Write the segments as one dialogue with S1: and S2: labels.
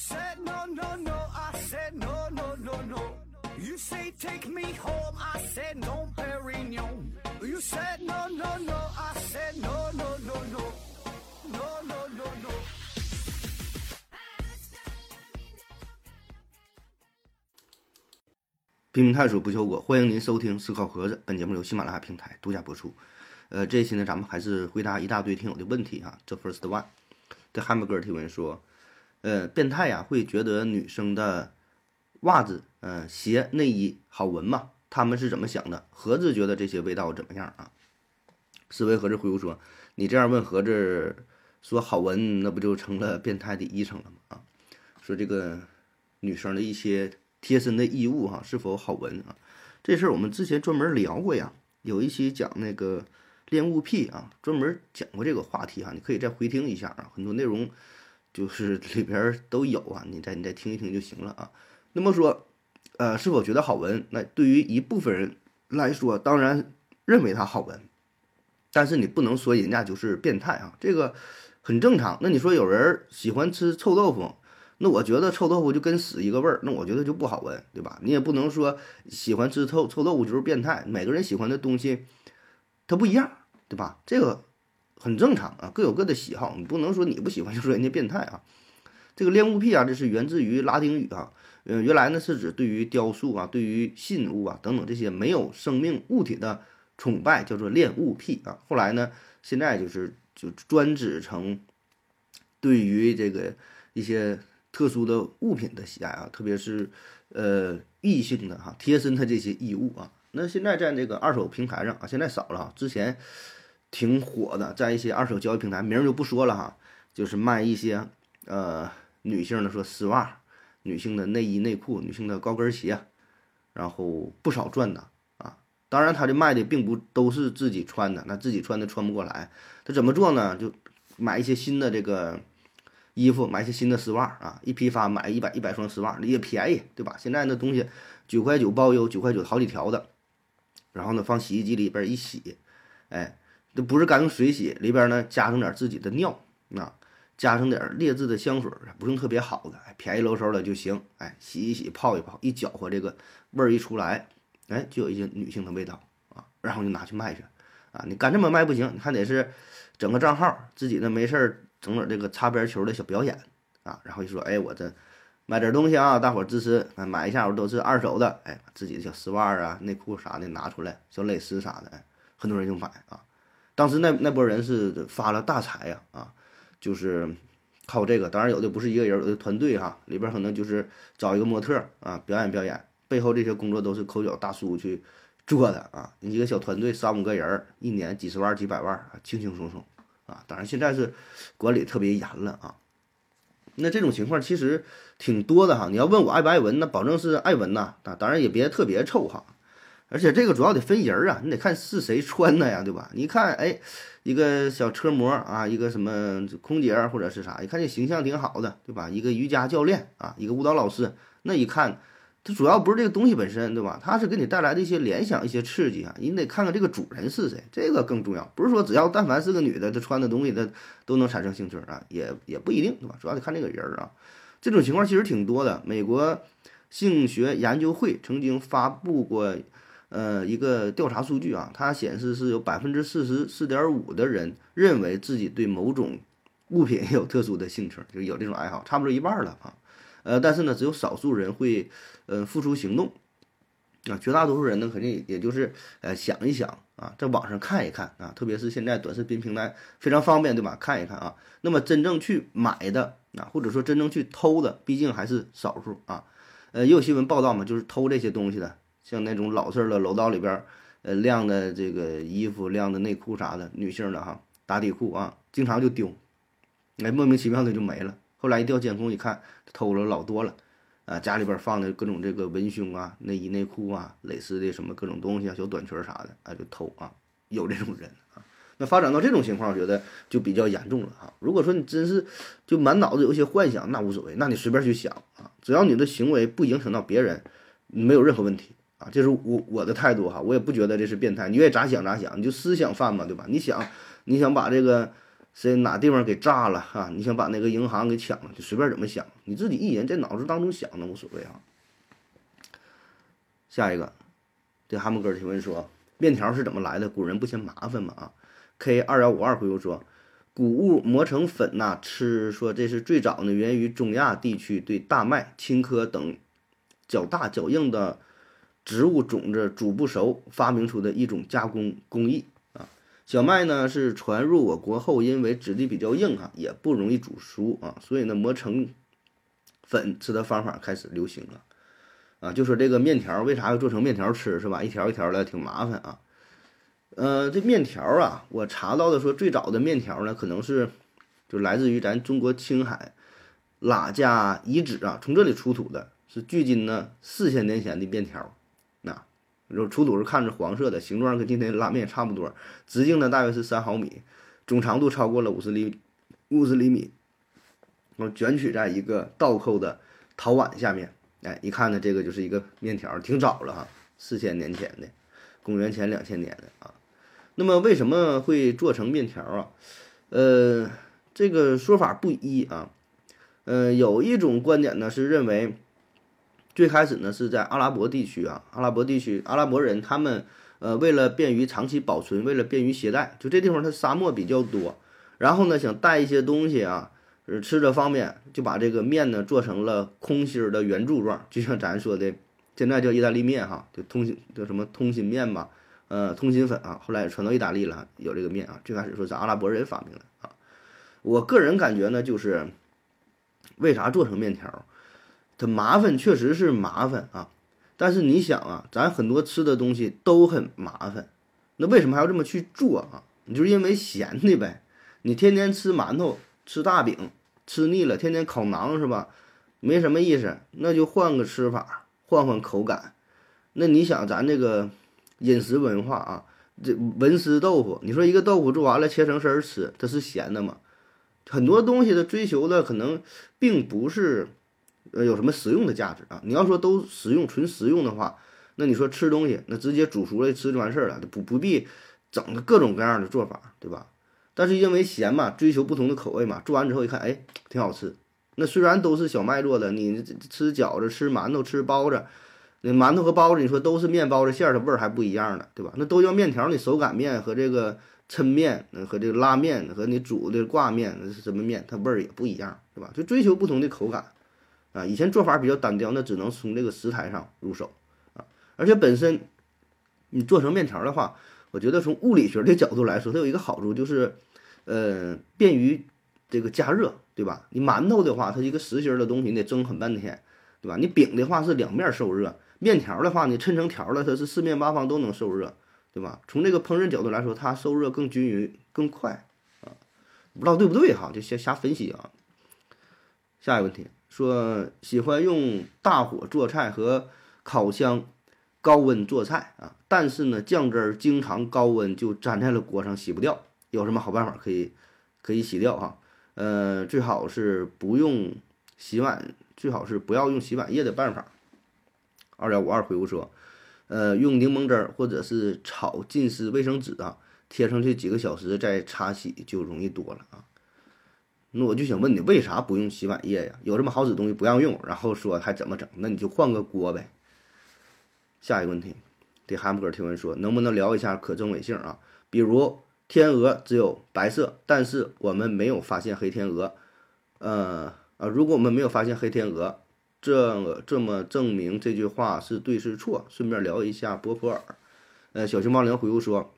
S1: said no, no, no. I said no, no, no, no. You say take me home. I said no, Perignon. You said no, no, no. I said no, no, no, no. No, no, no, no.
S2: 拼命探索不求果，欢迎您收听思考盒子。本节目由喜马拉雅平台独家播出。呃，这一期呢，咱们还是回答一大堆听友的问题哈。这 first one，这 hamburger 提问说，呃，变态呀，会觉得女生的袜子、呃鞋、内衣好闻吗？他们是怎么想的？盒子觉得这些味道怎么样啊？思维盒子回复说，你这样问盒子说好闻，那不就成了变态的医生了吗？啊，说这个女生的一些。贴身的衣物哈是否好闻啊？这事儿我们之前专门聊过呀，有一期讲那个恋物癖啊，专门讲过这个话题哈，你可以再回听一下啊，很多内容就是 里边都有啊，你再你再听一听就行了啊。那么说，呃，是否觉得好闻？那对于一部分人来说，当然认为它好闻，但是你不能说人家就是变态啊，这个很正常。那你说有人喜欢吃臭豆腐？那我觉得臭豆腐就跟屎一个味儿，那我觉得就不好闻，对吧？你也不能说喜欢吃臭臭豆腐就是变态，每个人喜欢的东西它不一样，对吧？这个很正常啊，各有各的喜好，你不能说你不喜欢就说人家变态啊。这个恋物癖啊，这是源自于拉丁语啊，嗯，原来呢是指对于雕塑啊、对于信物啊等等这些没有生命物体的崇拜，叫做恋物癖啊。后来呢，现在就是就专指成对于这个一些。特殊的物品的喜爱啊，特别是呃异性的哈贴身的这些异物啊，那现在在这个二手平台上啊，现在少了啊，之前挺火的，在一些二手交易平台，名儿就不说了哈，就是卖一些呃女性的说丝袜、女性的内衣内裤、女性的高跟鞋，然后不少赚的啊。当然，他这卖的并不都是自己穿的，那自己穿的穿不过来，他怎么做呢？就买一些新的这个。衣服买一些新的丝袜啊，一批发买一百一百双丝袜也便宜，对吧？现在那东西九块九包邮，九块九好几条的，然后呢放洗衣机里边一洗，哎，这不是干用水洗，里边呢加上点自己的尿啊，加上点劣质的香水，不用特别好的，便宜搂手的就行，哎，洗一洗泡一泡，一搅和这个味儿一出来，哎，就有一些女性的味道啊，然后就拿去卖去啊，你干这么卖不行，你还得是整个账号，自己呢没事儿。整点这个擦边球的小表演啊，然后就说：“哎，我这买点东西啊，大伙支持，买一下，我都是二手的。哎，自己的小丝袜啊、内裤啥的拿出来，小蕾丝啥的，哎，很多人就买啊。当时那那波人是发了大财呀啊，就是靠这个。当然有的不是一个人，有的团队哈，里边可能就是找一个模特啊表演表演，背后这些工作都是抠脚大叔去做的啊。一个小团队三五个人，一年几十万、几百万啊，轻轻松松。”啊，当然现在是管理特别严了啊。那这种情况其实挺多的哈。你要问我爱不爱闻，那保证是爱闻呐。啊，当然也别特别臭哈。而且这个主要得分人儿啊，你得看是谁穿的呀，对吧？你看，哎，一个小车模啊，一个什么空姐或者是啥，一看这形象挺好的，对吧？一个瑜伽教练啊，一个舞蹈老师，那一看。它主要不是这个东西本身，对吧？它是给你带来的一些联想、一些刺激啊。你得看看这个主人是谁，这个更重要。不是说只要但凡是个女的，她穿的东西她都能产生兴趣啊，也也不一定，对吧？主要得看这个人儿啊。这种情况其实挺多的。美国性学研究会曾经发布过，呃，一个调查数据啊，它显示是有百分之四十四点五的人认为自己对某种物品有特殊的兴趣，就有这种爱好，差不多一半了啊。呃，但是呢，只有少数人会。呃，付出行动啊，绝大多数人呢，肯定也就是呃想一想啊，在网上看一看啊，特别是现在短视频平台非常方便，对吧？看一看啊，那么真正去买的啊，或者说真正去偷的，毕竟还是少数啊。呃，也有新闻报道嘛，就是偷这些东西的，像那种老式的楼道里边呃晾的这个衣服、晾的内裤啥的，女性的哈打底裤啊，经常就丢，哎，莫名其妙的就没了。后来一调监控一看，偷了老多了。啊，家里边放的各种这个文胸啊、内衣内裤啊、蕾丝的什么各种东西啊、小短裙啥的，啊，就偷啊，有这种人啊。那发展到这种情况，我觉得就比较严重了啊。如果说你真是就满脑子有一些幻想，那无所谓，那你随便去想啊，只要你的行为不影响到别人，没有任何问题啊。这是我我的态度哈，我也不觉得这是变态，你愿意咋想咋想，你就思想犯嘛，对吧？你想你想把这个谁哪地方给炸了啊？你想把那个银行给抢了，就随便怎么想，你自己一人在脑子当中想的无所谓啊。下一个，这哈姆哥提问说，面条是怎么来的？古人不嫌麻烦吗？啊，K 二幺五二回复说，谷物磨成粉呐，吃说这是最早呢源于中亚地区对大麦、青稞等较大较硬的植物种子煮不熟发明出的一种加工工艺啊。小麦呢是传入我国后，因为质地比较硬哈，也不容易煮熟啊，所以呢磨成粉吃的方法开始流行了。啊，就说这个面条为啥要做成面条吃是吧？一条一条的挺麻烦啊。呃，这面条啊，我查到的说最早的面条呢，可能是就来自于咱中国青海喇家遗址啊，从这里出土的，是距今呢四千年前的面条。就出土是看着黄色的，形状跟今天拉面差不多，直径呢大约是三毫米，总长度超过了五十厘五十厘米，然后卷曲在一个倒扣的陶碗下面。哎，一看呢，这个就是一个面条，挺早了哈，四千年前的，公元前两千年的啊。那么为什么会做成面条啊？呃，这个说法不一啊。呃，有一种观点呢是认为，最开始呢是在阿拉伯地区啊，阿拉伯地区阿拉伯人他们呃为了便于长期保存，为了便于携带，就这地方它沙漠比较多，然后呢想带一些东西啊。吃着方便，就把这个面呢做成了空心儿的圆柱状，就像咱说的，现在叫意大利面哈，就通心叫什么通心面吧，呃，通心粉啊，后来也传到意大利了，有这个面啊。最开始说是阿拉伯人发明的啊。我个人感觉呢，就是为啥做成面条？它麻烦，确实是麻烦啊。但是你想啊，咱很多吃的东西都很麻烦，那为什么还要这么去做啊？你就是因为闲的呗。你天天吃馒头，吃大饼。吃腻了，天天烤馕是吧？没什么意思，那就换个吃法，换换口感。那你想，咱这个饮食文化啊，这文思豆腐，你说一个豆腐做完了切成丝儿吃，它是咸的吗？很多东西的追求的可能并不是呃有什么实用的价值啊。你要说都实用，纯实用的话，那你说吃东西，那直接煮熟了吃就完事儿了，不不必整个各种各样的做法，对吧？但是因为咸嘛，追求不同的口味嘛，做完之后一看，哎，挺好吃。那虽然都是小麦做的，你吃饺子、吃馒头、吃包子，那馒头和包子，你说都是面包的馅儿，它味儿还不一样呢，对吧？那都叫面条，你手擀面和这个抻面，和这个拉面和你煮的挂面那是什么面，它味儿也不一样，对吧？就追求不同的口感啊。以前做法比较单调，那只能从这个食材上入手啊。而且本身你做成面条的话，我觉得从物理学的角度来说，它有一个好处就是。呃，便于这个加热，对吧？你馒头的话，它一个实心的东西，你得蒸很半天，对吧？你饼的话是两面受热，面条的话，你抻成条了，它是四面八方都能受热，对吧？从这个烹饪角度来说，它受热更均匀、更快啊。不知道对不对哈？就瞎瞎分析啊。下一个问题说，喜欢用大火做菜和烤箱高温做菜啊，但是呢，酱汁儿经常高温就粘在了锅上，洗不掉。有什么好办法可以可以洗掉哈？呃，最好是不用洗碗，最好是不要用洗碗液的办法。二幺五二回复说，呃，用柠檬汁儿或者是炒浸湿卫生纸啊，贴上去几个小时再擦洗就容易多了啊。那我就想问你，为啥不用洗碗液呀？有这么好使东西不让用，然后说还怎么整？那你就换个锅呗。下一个问题，对哈姆哥提问说，能不能聊一下可证伪性啊？比如。天鹅只有白色，但是我们没有发现黑天鹅。呃啊，如果我们没有发现黑天鹅，这这么证明这句话是对是错？顺便聊一下波普尔。呃，小熊猫零回复说，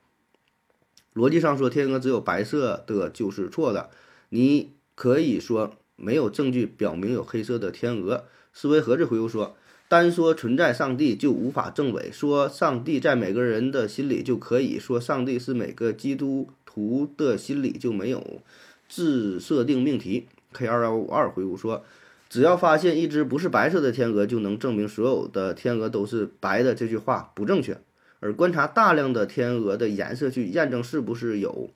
S2: 逻辑上说天鹅只有白色的就是错的。你可以说没有证据表明有黑色的天鹅。思维盒子回复说。单说存在上帝就无法证伪，说上帝在每个人的心里就可以说上帝是每个基督徒的心里就没有自设定命题。K 二幺五二回复说，只要发现一只不是白色的天鹅，就能证明所有的天鹅都是白的。这句话不正确，而观察大量的天鹅的颜色去验证是不是有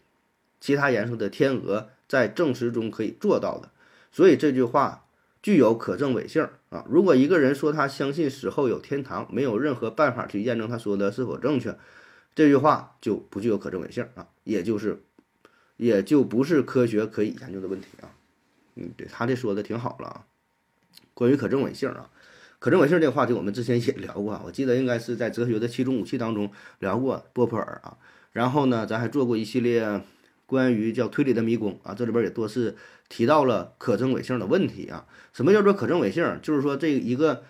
S2: 其他颜色的天鹅，在证实中可以做到的。所以这句话。具有可证伪性啊！如果一个人说他相信死后有天堂，没有任何办法去验证他说的是否正确，这句话就不具有可证伪性啊，也就是也就不是科学可以研究的问题啊。嗯，对他这说的挺好了啊。关于可证伪性啊，可证伪性这个话题我们之前也聊过啊，我记得应该是在哲学的七种武器当中聊过波普尔啊。然后呢，咱还做过一系列关于叫推理的迷宫啊，这里边也多次提到了可证伪性的问题啊。什么叫做可证伪性？就是说这一个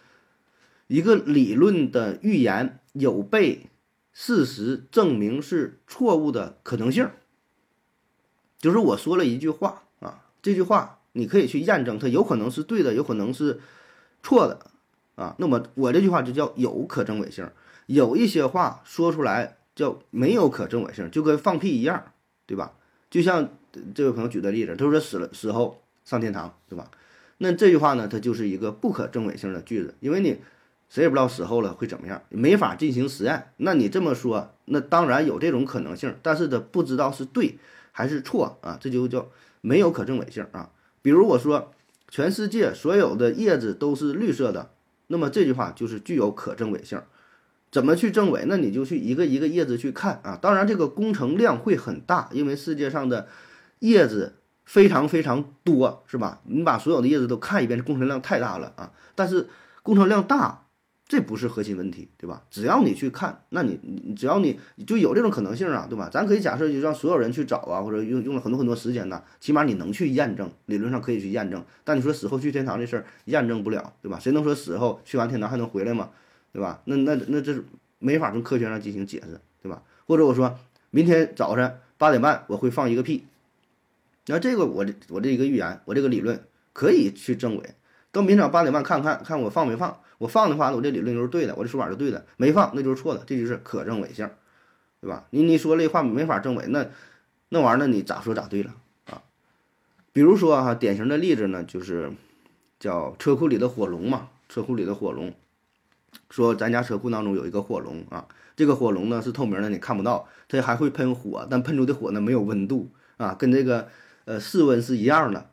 S2: 一个理论的预言有被事实证明是错误的可能性。就是我说了一句话啊，这句话你可以去验证，它有可能是对的，有可能是错的啊。那么我这句话就叫有可证伪性。有一些话说出来叫没有可证伪性，就跟放屁一样，对吧？就像这位朋友举的例子，他说死了死后上天堂，对吧？那这句话呢，它就是一个不可证伪性的句子，因为你谁也不知道死后了会怎么样，没法进行实验。那你这么说，那当然有这种可能性，但是它不知道是对。还是错啊，这就叫没有可证伪性啊。比如我说全世界所有的叶子都是绿色的，那么这句话就是具有可证伪性。怎么去证伪？那你就去一个一个叶子去看啊。当然这个工程量会很大，因为世界上的叶子非常非常多，是吧？你把所有的叶子都看一遍，工程量太大了啊。但是工程量大。这不是核心问题，对吧？只要你去看，那你你只要你就有这种可能性啊，对吧？咱可以假设就让所有人去找啊，或者用用了很多很多时间呢，起码你能去验证，理论上可以去验证。但你说死后去天堂这事儿验证不了，对吧？谁能说死后去完天堂还能回来吗？对吧？那那那这是没法从科学上进行解释，对吧？或者我说明天早晨八点半我会放一个屁，那这个我这我这一个预言，我这个理论可以去证伪。到明早八点半看看看我放没放。我放的话，我这理论就是对的，我这说法是对的；没放，那就是错的，这就是可证伪性，对吧？你你说这话没法证伪，那那玩意儿，那你咋说咋对了啊？比如说哈，典型的例子呢，就是叫车库里的火龙嘛，车库里的火龙，说咱家车库当中有一个火龙啊，这个火龙呢是透明的，你看不到，它还会喷火，但喷出的火呢没有温度啊，跟这个呃室温是一样的，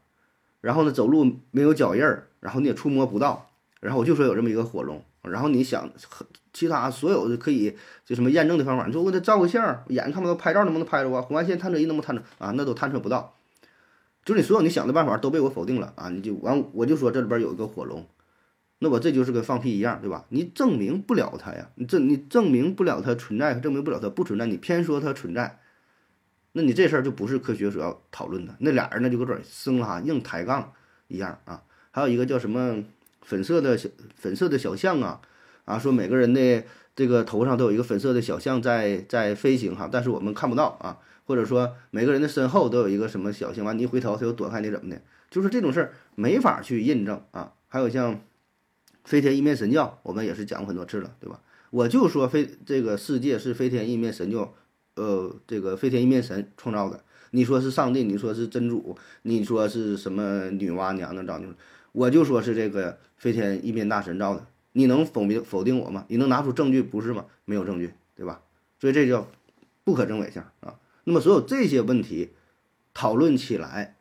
S2: 然后呢走路没有脚印儿，然后你也触摸不到。然后我就说有这么一个火龙，然后你想其他所有的可以就什么验证的方法，你说我得照个相，眼看不到，拍照能不能拍着啊？红外线探测仪能不能探测啊？那都探测不到，就是你所有你想的办法都被我否定了啊！你就完，我就说这里边有一个火龙，那我这就是跟放屁一样，对吧？你证明不了它呀，你证你证明不了它存在，证明不了它不存在，你偏说它存在，那你这事儿就不是科学所要讨论的。那俩人呢就搁这生拉硬抬杠一样啊！还有一个叫什么？粉色的小粉色的小象啊，啊，说每个人的这个头上都有一个粉色的小象在在飞行哈，但是我们看不到啊，或者说每个人的身后都有一个什么小象，完你一回头它又躲开你怎么的，就是这种事儿没法去印证啊。还有像飞天意面神教，我们也是讲过很多次了，对吧？我就说飞这个世界是飞天意面神教，呃，这个飞天意面神创造的，你说是上帝，你说是真主，你说是什么女娲娘娘造的？我就说是这个飞天意面大神造的，你能否定否定我吗？你能拿出证据不是吗？没有证据，对吧？所以这叫不可证伪性啊。那么所有这些问题讨论起来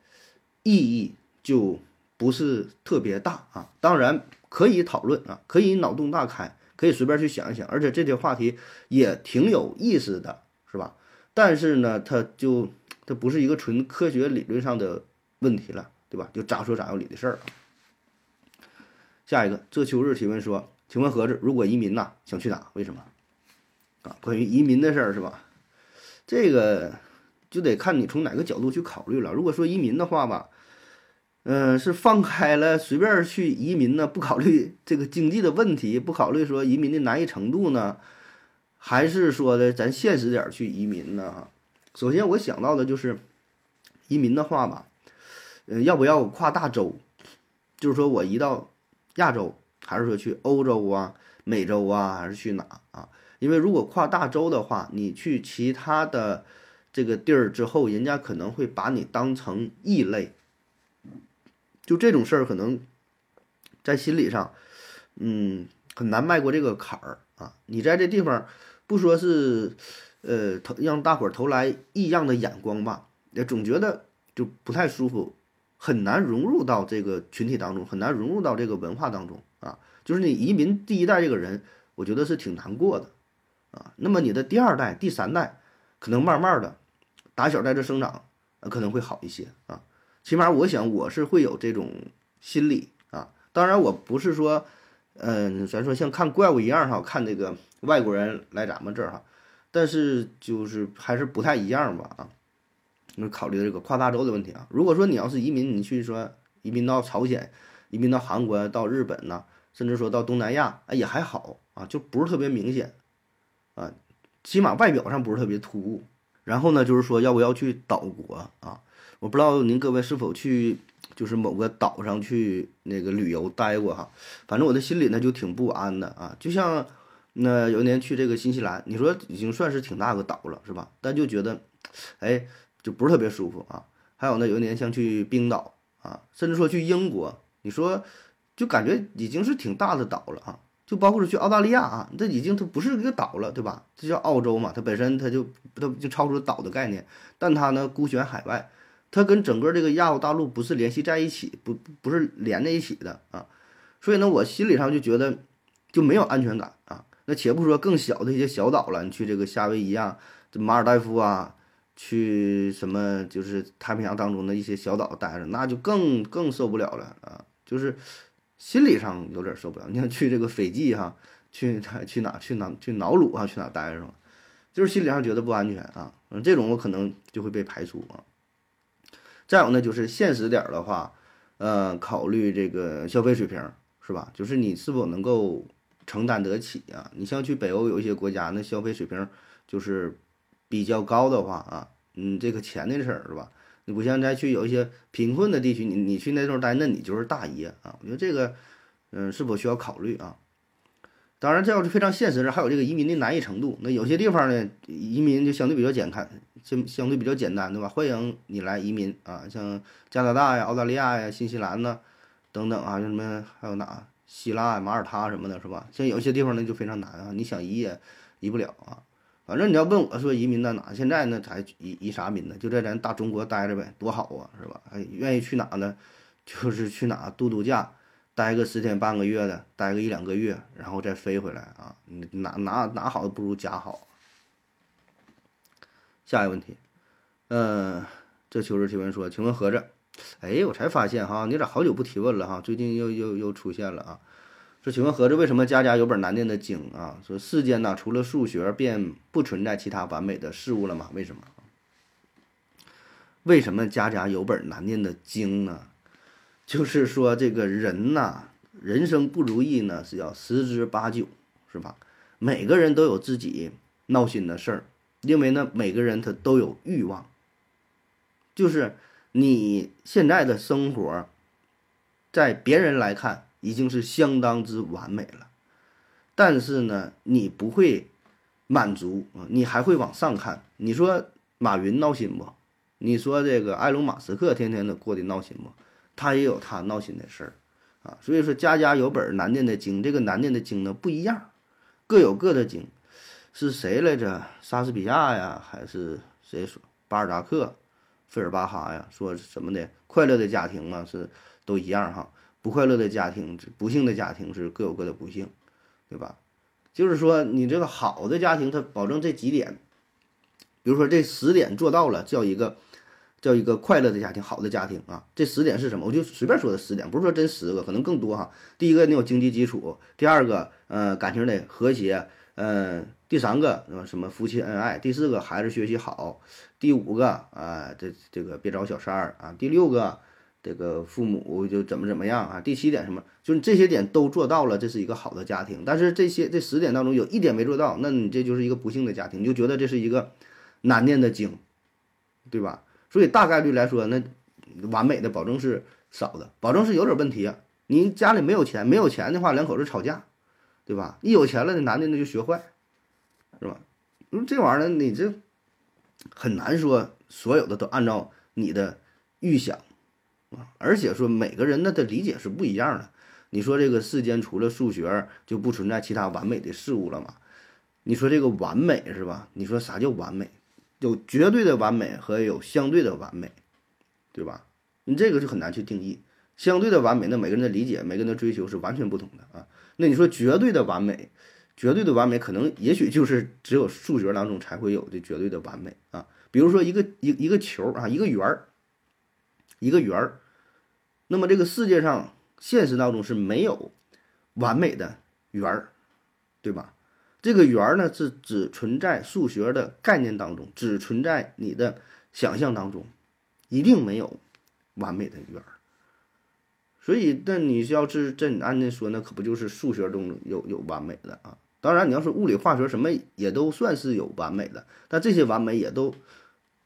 S2: 意义就不是特别大啊。当然可以讨论啊，可以脑洞大开，可以随便去想一想，而且这些话题也挺有意思的，是吧？但是呢，它就它不是一个纯科学理论上的问题了，对吧？就咋说咋有理的事儿。下一个，这秋日提问说：“请问盒子，如果移民呐，想去哪？为什么？”啊，关于移民的事儿是吧？这个就得看你从哪个角度去考虑了。如果说移民的话吧，嗯，是放开了随便去移民呢，不考虑这个经济的问题，不考虑说移民的难易程度呢，还是说的咱现实点去移民呢？首先我想到的就是移民的话吧，嗯，要不要跨大洲？就是说我移到。亚洲还是说去欧洲啊、美洲啊，还是去哪啊？因为如果跨大洲的话，你去其他的这个地儿之后，人家可能会把你当成异类。就这种事儿，可能在心理上，嗯，很难迈过这个坎儿啊。你在这地方不说是，呃，投让大伙儿投来异样的眼光吧，也总觉得就不太舒服。很难融入到这个群体当中，很难融入到这个文化当中啊。就是你移民第一代这个人，我觉得是挺难过的啊。那么你的第二代、第三代，可能慢慢的打小在这生长，可能会好一些啊。起码我想我是会有这种心理啊。当然我不是说，嗯，咱说像看怪物一样哈，看这个外国人来咱们这儿哈，但是就是还是不太一样吧啊。那考虑这个跨大洲的问题啊。如果说你要是移民，你去说移民到朝鲜、移民到韩国、到日本呐，甚至说到东南亚，哎也还好啊，就不是特别明显啊，起码外表上不是特别突兀。然后呢，就是说要不要去岛国啊？我不知道您各位是否去，就是某个岛上去那个旅游待过哈。反正我的心里呢就挺不安的啊。就像那有一年去这个新西兰，你说已经算是挺大个岛了，是吧？但就觉得，哎，就不是特别舒服啊。还有呢，有一年像去冰岛啊，甚至说去英国，你说就感觉已经是挺大的岛了啊。就包括是去澳大利亚啊，这已经它不是一个岛了，对吧？这叫澳洲嘛，它本身它就它就超出了岛的概念，但它呢孤悬海外，它跟整个这个亚欧大陆不是联系在一起，不不是连在一起的啊，所以呢，我心理上就觉得就没有安全感啊。那且不说更小的一些小岛了，你去这个夏威夷啊、这马尔代夫啊，去什么就是太平洋当中的一些小岛待着，那就更更受不了了啊，就是。心理上有点受不了。你想去这个斐济哈，去去哪去哪去瑙鲁啊，去哪待着？就是心理上觉得不安全啊。嗯，这种我可能就会被排除啊。再有呢，就是现实点儿的话，呃，考虑这个消费水平是吧？就是你是否能够承担得起啊？你像去北欧有一些国家，那消费水平就是比较高的话啊，嗯，这个钱的事儿是吧？你不像再去有一些贫困的地区，你你去那地方待，那你就是大爷啊！我觉得这个，嗯，是否需要考虑啊？当然，这要是非常现实的，还有这个移民的难易程度。那有些地方呢，移民就相对比较简单，相相对比较简单，对吧？欢迎你来移民啊，像加拿大呀、澳大利亚呀、新西兰呐等等啊，像什么还有哪希腊、马耳他什么的，是吧？像有些地方呢就非常难啊，你想移也移不了啊。反正你要问我说移民到哪，现在呢才移移啥民呢？就在咱大中国待着呗，多好啊，是吧？哎，愿意去哪呢？就是去哪度度假，待个十天半个月的，待个一两个月，然后再飞回来啊。哪哪哪好不如家好。下一个问题，嗯，这求职提问说，请问合着，哎，我才发现哈，你咋好久不提问了哈？最近又又又出现了啊。说，请问合着为什么家家有本难念的经啊？说世间呢，除了数学，便不存在其他完美的事物了吗？为什么？为什么家家有本难念的经呢？就是说，这个人呐，人生不如意呢，是要十之八九，是吧？每个人都有自己闹心的事儿，因为呢，每个人他都有欲望。就是你现在的生活，在别人来看。已经是相当之完美了，但是呢，你不会满足啊，你还会往上看。你说马云闹心不？你说这个埃隆·马斯克天天的过得闹心不？他也有他闹心的事儿啊。所以说，家家有本难念的经，这个难念的经呢不一样，各有各的经。是谁来着？莎士比亚呀，还是谁说？巴尔扎克、费尔巴哈呀，说什么的？快乐的家庭嘛，是都一样哈。不快乐的家庭，不幸的家庭是各有各的不幸，对吧？就是说，你这个好的家庭，它保证这几点，比如说这十点做到了，叫一个叫一个快乐的家庭，好的家庭啊。这十点是什么？我就随便说的十点，不是说真十个，可能更多哈。第一个，你有经济基础；第二个，呃，感情得和谐；嗯，第三个，什么什么夫妻恩爱；第四个，孩子学习好；第五个，啊，这这个别找小三儿啊；第六个。这个父母就怎么怎么样啊？第七点什么？就是这些点都做到了，这是一个好的家庭。但是这些这十点当中有一点没做到，那你这就是一个不幸的家庭，你就觉得这是一个难念的经，对吧？所以大概率来说，那完美的保证是少的，保证是有点问题。你家里没有钱，没有钱的话，两口子吵架，对吧？一有钱了，那男的那就学坏，是吧？嗯，这玩意儿你这很难说所有的都按照你的预想啊。而且说每个人呢的理解是不一样的。你说这个世间除了数学就不存在其他完美的事物了吗？你说这个完美是吧？你说啥叫完美？有绝对的完美和有相对的完美，对吧？你这个就很难去定义。相对的完美，那每个人的理解、每个人的追求是完全不同的啊。那你说绝对的完美，绝对的完美可能也许就是只有数学当中才会有的绝对的完美啊。比如说一个一一个球啊，一个圆儿，一个圆儿，那么这个世界上现实当中是没有完美的圆儿，对吧？这个圆儿呢是只存在数学的概念当中，只存在你的想象当中，一定没有完美的圆儿。所以，那你要是这按那说，那可不就是数学中有有完美的啊？当然，你要说物理、化学什么也都算是有完美的，但这些完美也都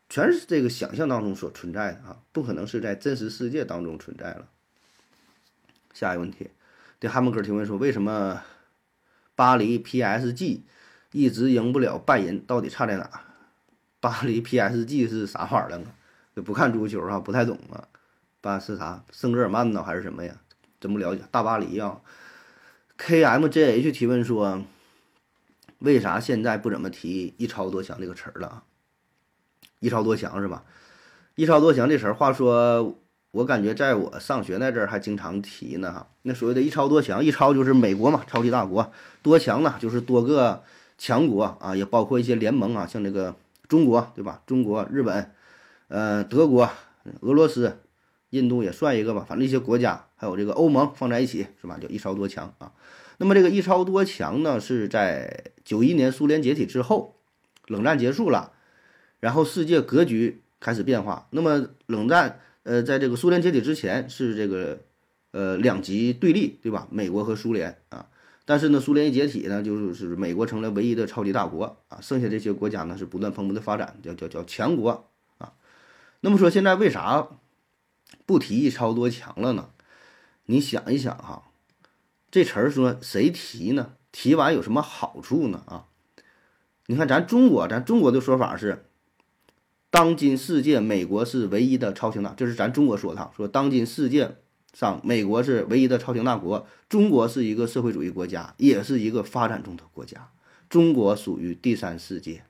S2: 全是这个想象当中所存在的啊，不可能是在真实世界当中存在了。下一个问题，对哈姆哥提问说，为什么？巴黎 PSG 一直赢不了拜仁，到底差在哪？巴黎 PSG 是啥玩意儿啊？就不看足球啊，不太懂啊。巴是啥？圣日耳曼呢，还是什么呀？真不了解。大巴黎啊。KMJH 提问说，为啥现在不怎么提“一超多强”这个词儿了啊？“一超多强”是吧？“一超多强”这词儿，话说。我感觉在我上学那阵儿还经常提呢哈，那所谓的一超多强，一超就是美国嘛，超级大国，多强呢就是多个强国啊，也包括一些联盟啊，像这个中国对吧？中国、日本、呃德国、俄罗斯、印度也算一个吧，反正一些国家，还有这个欧盟放在一起是吧？叫一超多强啊。那么这个一超多强呢，是在九一年苏联解体之后，冷战结束了，然后世界格局开始变化。那么冷战。呃，在这个苏联解体之前是这个，呃，两极对立，对吧？美国和苏联啊，但是呢，苏联一解体呢，就是美国成了唯一的超级大国啊，剩下这些国家呢是不断蓬勃的发展，叫叫叫强国啊。那么说现在为啥不提一超多强了呢？你想一想哈，这词儿说谁提呢？提完有什么好处呢？啊，你看咱中国，咱中国的说法是。当今世界，美国是唯一的超强大，这是咱中国说的。说当今世界上，美国是唯一的超强大国，中国是一个社会主义国家，也是一个发展中的国家。中国属于第三世界。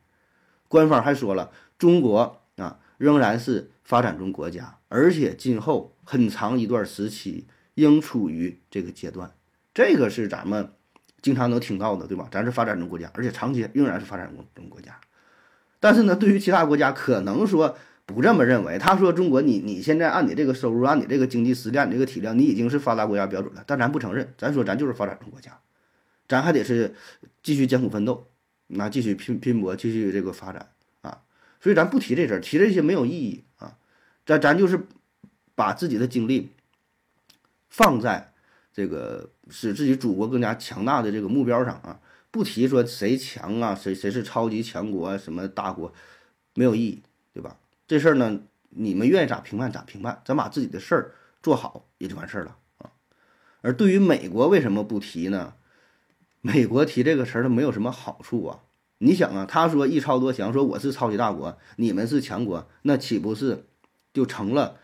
S2: 官方还说了，中国啊仍然是发展中国家，而且今后很长一段时期应处于这个阶段。这个是咱们经常能听到的，对吧？咱是发展中国家，而且长期仍然是发展中国家。但是呢，对于其他国家可能说不这么认为。他说：“中国，你你现在按你这个收入，按你这个经济实力，你这个体量，你已经是发达国家标准了。但咱不承认，咱说咱就是发展中国家，咱还得是继续艰苦奋斗，那继续拼拼搏，继续这个发展。所以咱不提这事儿，提这些没有意义啊。咱咱就是把自己的精力放在这个使自己祖国更加强大的这个目标上啊。”不提说谁强啊，谁谁是超级强国什么大国，没有意义，对吧？这事儿呢，你们愿意咋评判咋评判，咱把自己的事儿做好也就完事儿了啊。而对于美国为什么不提呢？美国提这个词儿它没有什么好处啊。你想啊，他说一超多强，说我是超级大国，你们是强国，那岂不是就成了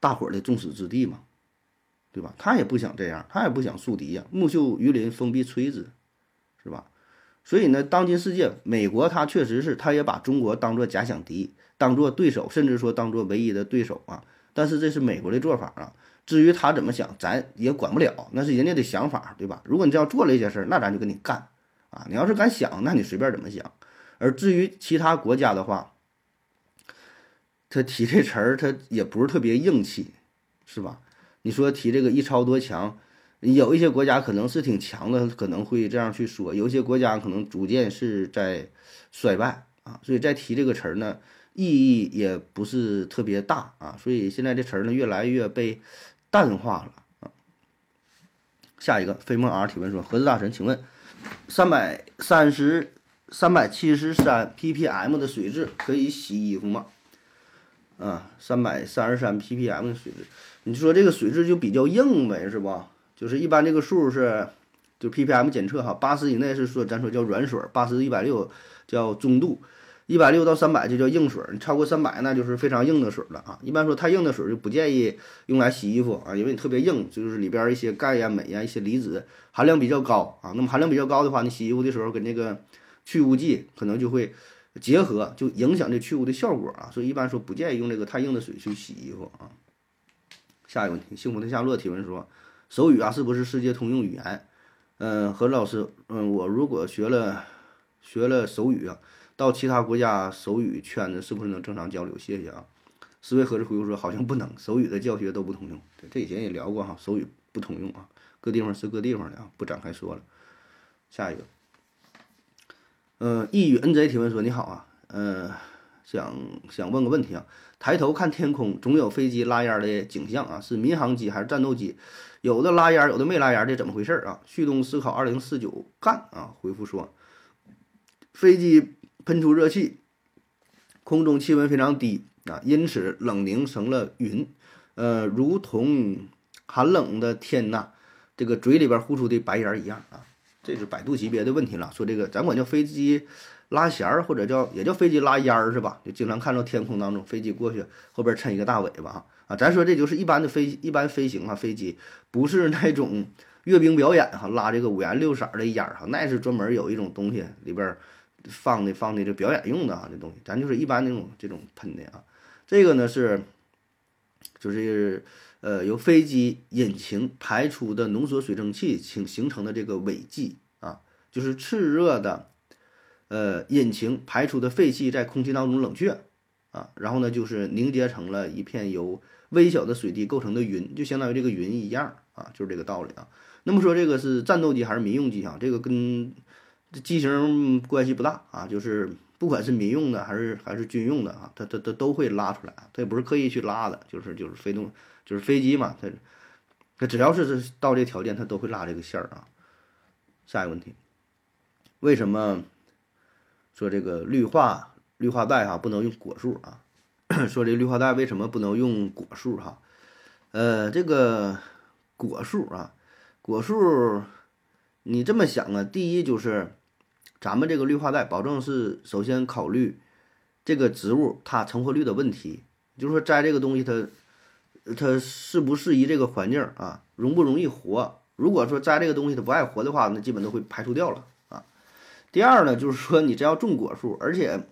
S2: 大伙儿的众矢之的吗？对吧？他也不想这样，他也不想树敌呀，木秀于林，风必摧之。是吧？所以呢，当今世界，美国他确实是，他也把中国当做假想敌，当做对手，甚至说当做唯一的对手啊。但是这是美国的做法啊。至于他怎么想，咱也管不了，那是人家的想法，对吧？如果你这样做了一些事儿，那咱就跟你干啊。你要是敢想，那你随便怎么想。而至于其他国家的话，他提这词儿，他也不是特别硬气，是吧？你说提这个一超多强。有一些国家可能是挺强的，可能会这样去说；有一些国家可能逐渐是在衰败啊，所以再提这个词儿呢，意义也不是特别大啊。所以现在这词儿呢，越来越被淡化了啊。下一个飞梦 R 提问说：盒子大神，请问三百三十三百七十三 ppm 的水质可以洗衣服吗？啊，三百三十三 ppm 的水质，你说这个水质就比较硬呗，是吧？就是一般这个数是，就 ppm 检测哈，八十以内是说咱说叫软水，八十一百六叫中度，一百六到三百就叫硬水，你超过三百那就是非常硬的水了啊。一般说太硬的水就不建议用来洗衣服啊，因为你特别硬，就是里边一些钙呀、镁呀、一些离子含量比较高啊。那么含量比较高的话，你洗衣服的时候跟那个去污剂可能就会结合，就影响这去污的效果啊。所以一般说不建议用这个太硬的水去洗衣服啊。下一个问题，幸福的夏洛提问说。手语啊，是不是世界通用语言？嗯，何老师，嗯，我如果学了学了手语啊，到其他国家手语圈子是不是能正常交流？谢谢啊。思维盒子回复说，好像不能，手语的教学都不通用。对，这以前也聊过哈，手语不通用啊，各地方是各地方的啊，不展开说了。下一个，嗯，一语 n z 提问说，你好啊，嗯，想想问个问题啊，抬头看天空，总有飞机拉烟的景象啊，是民航机还是战斗机？有的拉烟，有的没拉烟，这怎么回事啊？旭东思考二零四九干啊，回复说，飞机喷出热气，空中气温非常低。啊，因此冷凝成了云，呃，如同寒冷的天呐，这个嘴里边呼出的白烟一样啊。这是百度级别的问题了。说这个咱管叫飞机拉弦儿，或者叫也叫飞机拉烟儿是吧？就经常看到天空当中飞机过去，后边抻一个大尾巴啊啊。咱说这就是一般的飞一般飞行啊，飞机不是那种阅兵表演哈，拉这个五颜六色的烟儿哈，那是专门有一种东西里边放的放的这表演用的啊，这东西咱就是一般那种这种喷的啊。这个呢是，就是呃由飞机引擎排出的浓缩水蒸气形形成的这个尾迹啊，就是炽热的呃引擎排出的废气在空气当中冷却啊，然后呢就是凝结成了一片由微小的水滴构成的云，就相当于这个云一样啊，就是这个道理啊。那么说这个是战斗机还是民用机啊？这个跟这机型关系不大啊，就是。不管是民用的还是还是军用的啊，它它它都会拉出来它也不是刻意去拉的，就是就是飞动，就是飞机嘛，它它只要是到这条件，它都会拉这个线儿啊。下一个问题，为什么说这个绿化绿化带哈不能用果树啊？说这绿化带为什么不能用果树哈？呃，这个果树啊，果树，你这么想啊，第一就是。咱们这个绿化带，保证是首先考虑这个植物它成活率的问题，就是说栽这个东西它它适不适宜这个环境啊，容不容易活。如果说栽这个东西它不爱活的话，那基本都会排除掉了啊。第二呢，就是说你这要种果树，而且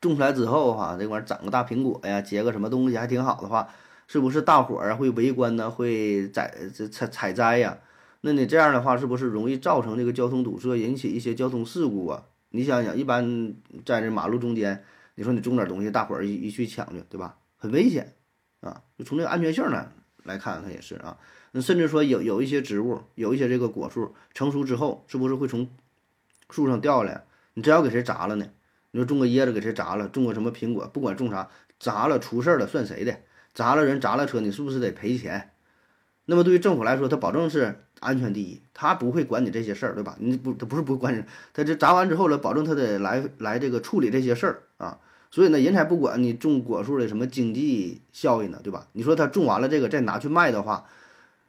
S2: 种出来之后哈，这玩意儿长个大苹果呀，结个什么东西还挺好的话，是不是大伙儿啊会围观呢？会采采采摘呀？那你这样的话，是不是容易造成这个交通堵塞，引起一些交通事故啊？你想想，一般在这马路中间，你说你种点东西，大伙儿一一去抢去，对吧？很危险啊！就从这个安全性呢来看，它也是啊。那甚至说有有一些植物，有一些这个果树成熟之后，是不是会从树上掉下来？你真要给谁砸了呢？你说种个椰子给谁砸了？种个什么苹果？不管种啥，砸了出事儿了算谁的？砸了人砸了车，你是不是得赔钱？那么对于政府来说，它保证是。安全第一，他不会管你这些事儿，对吧？你不，他不是不管你，他这砸完之后了，保证他得来来这个处理这些事儿啊。所以呢，人才不管你种果树的什么经济效益呢，对吧？你说他种完了这个再拿去卖的话，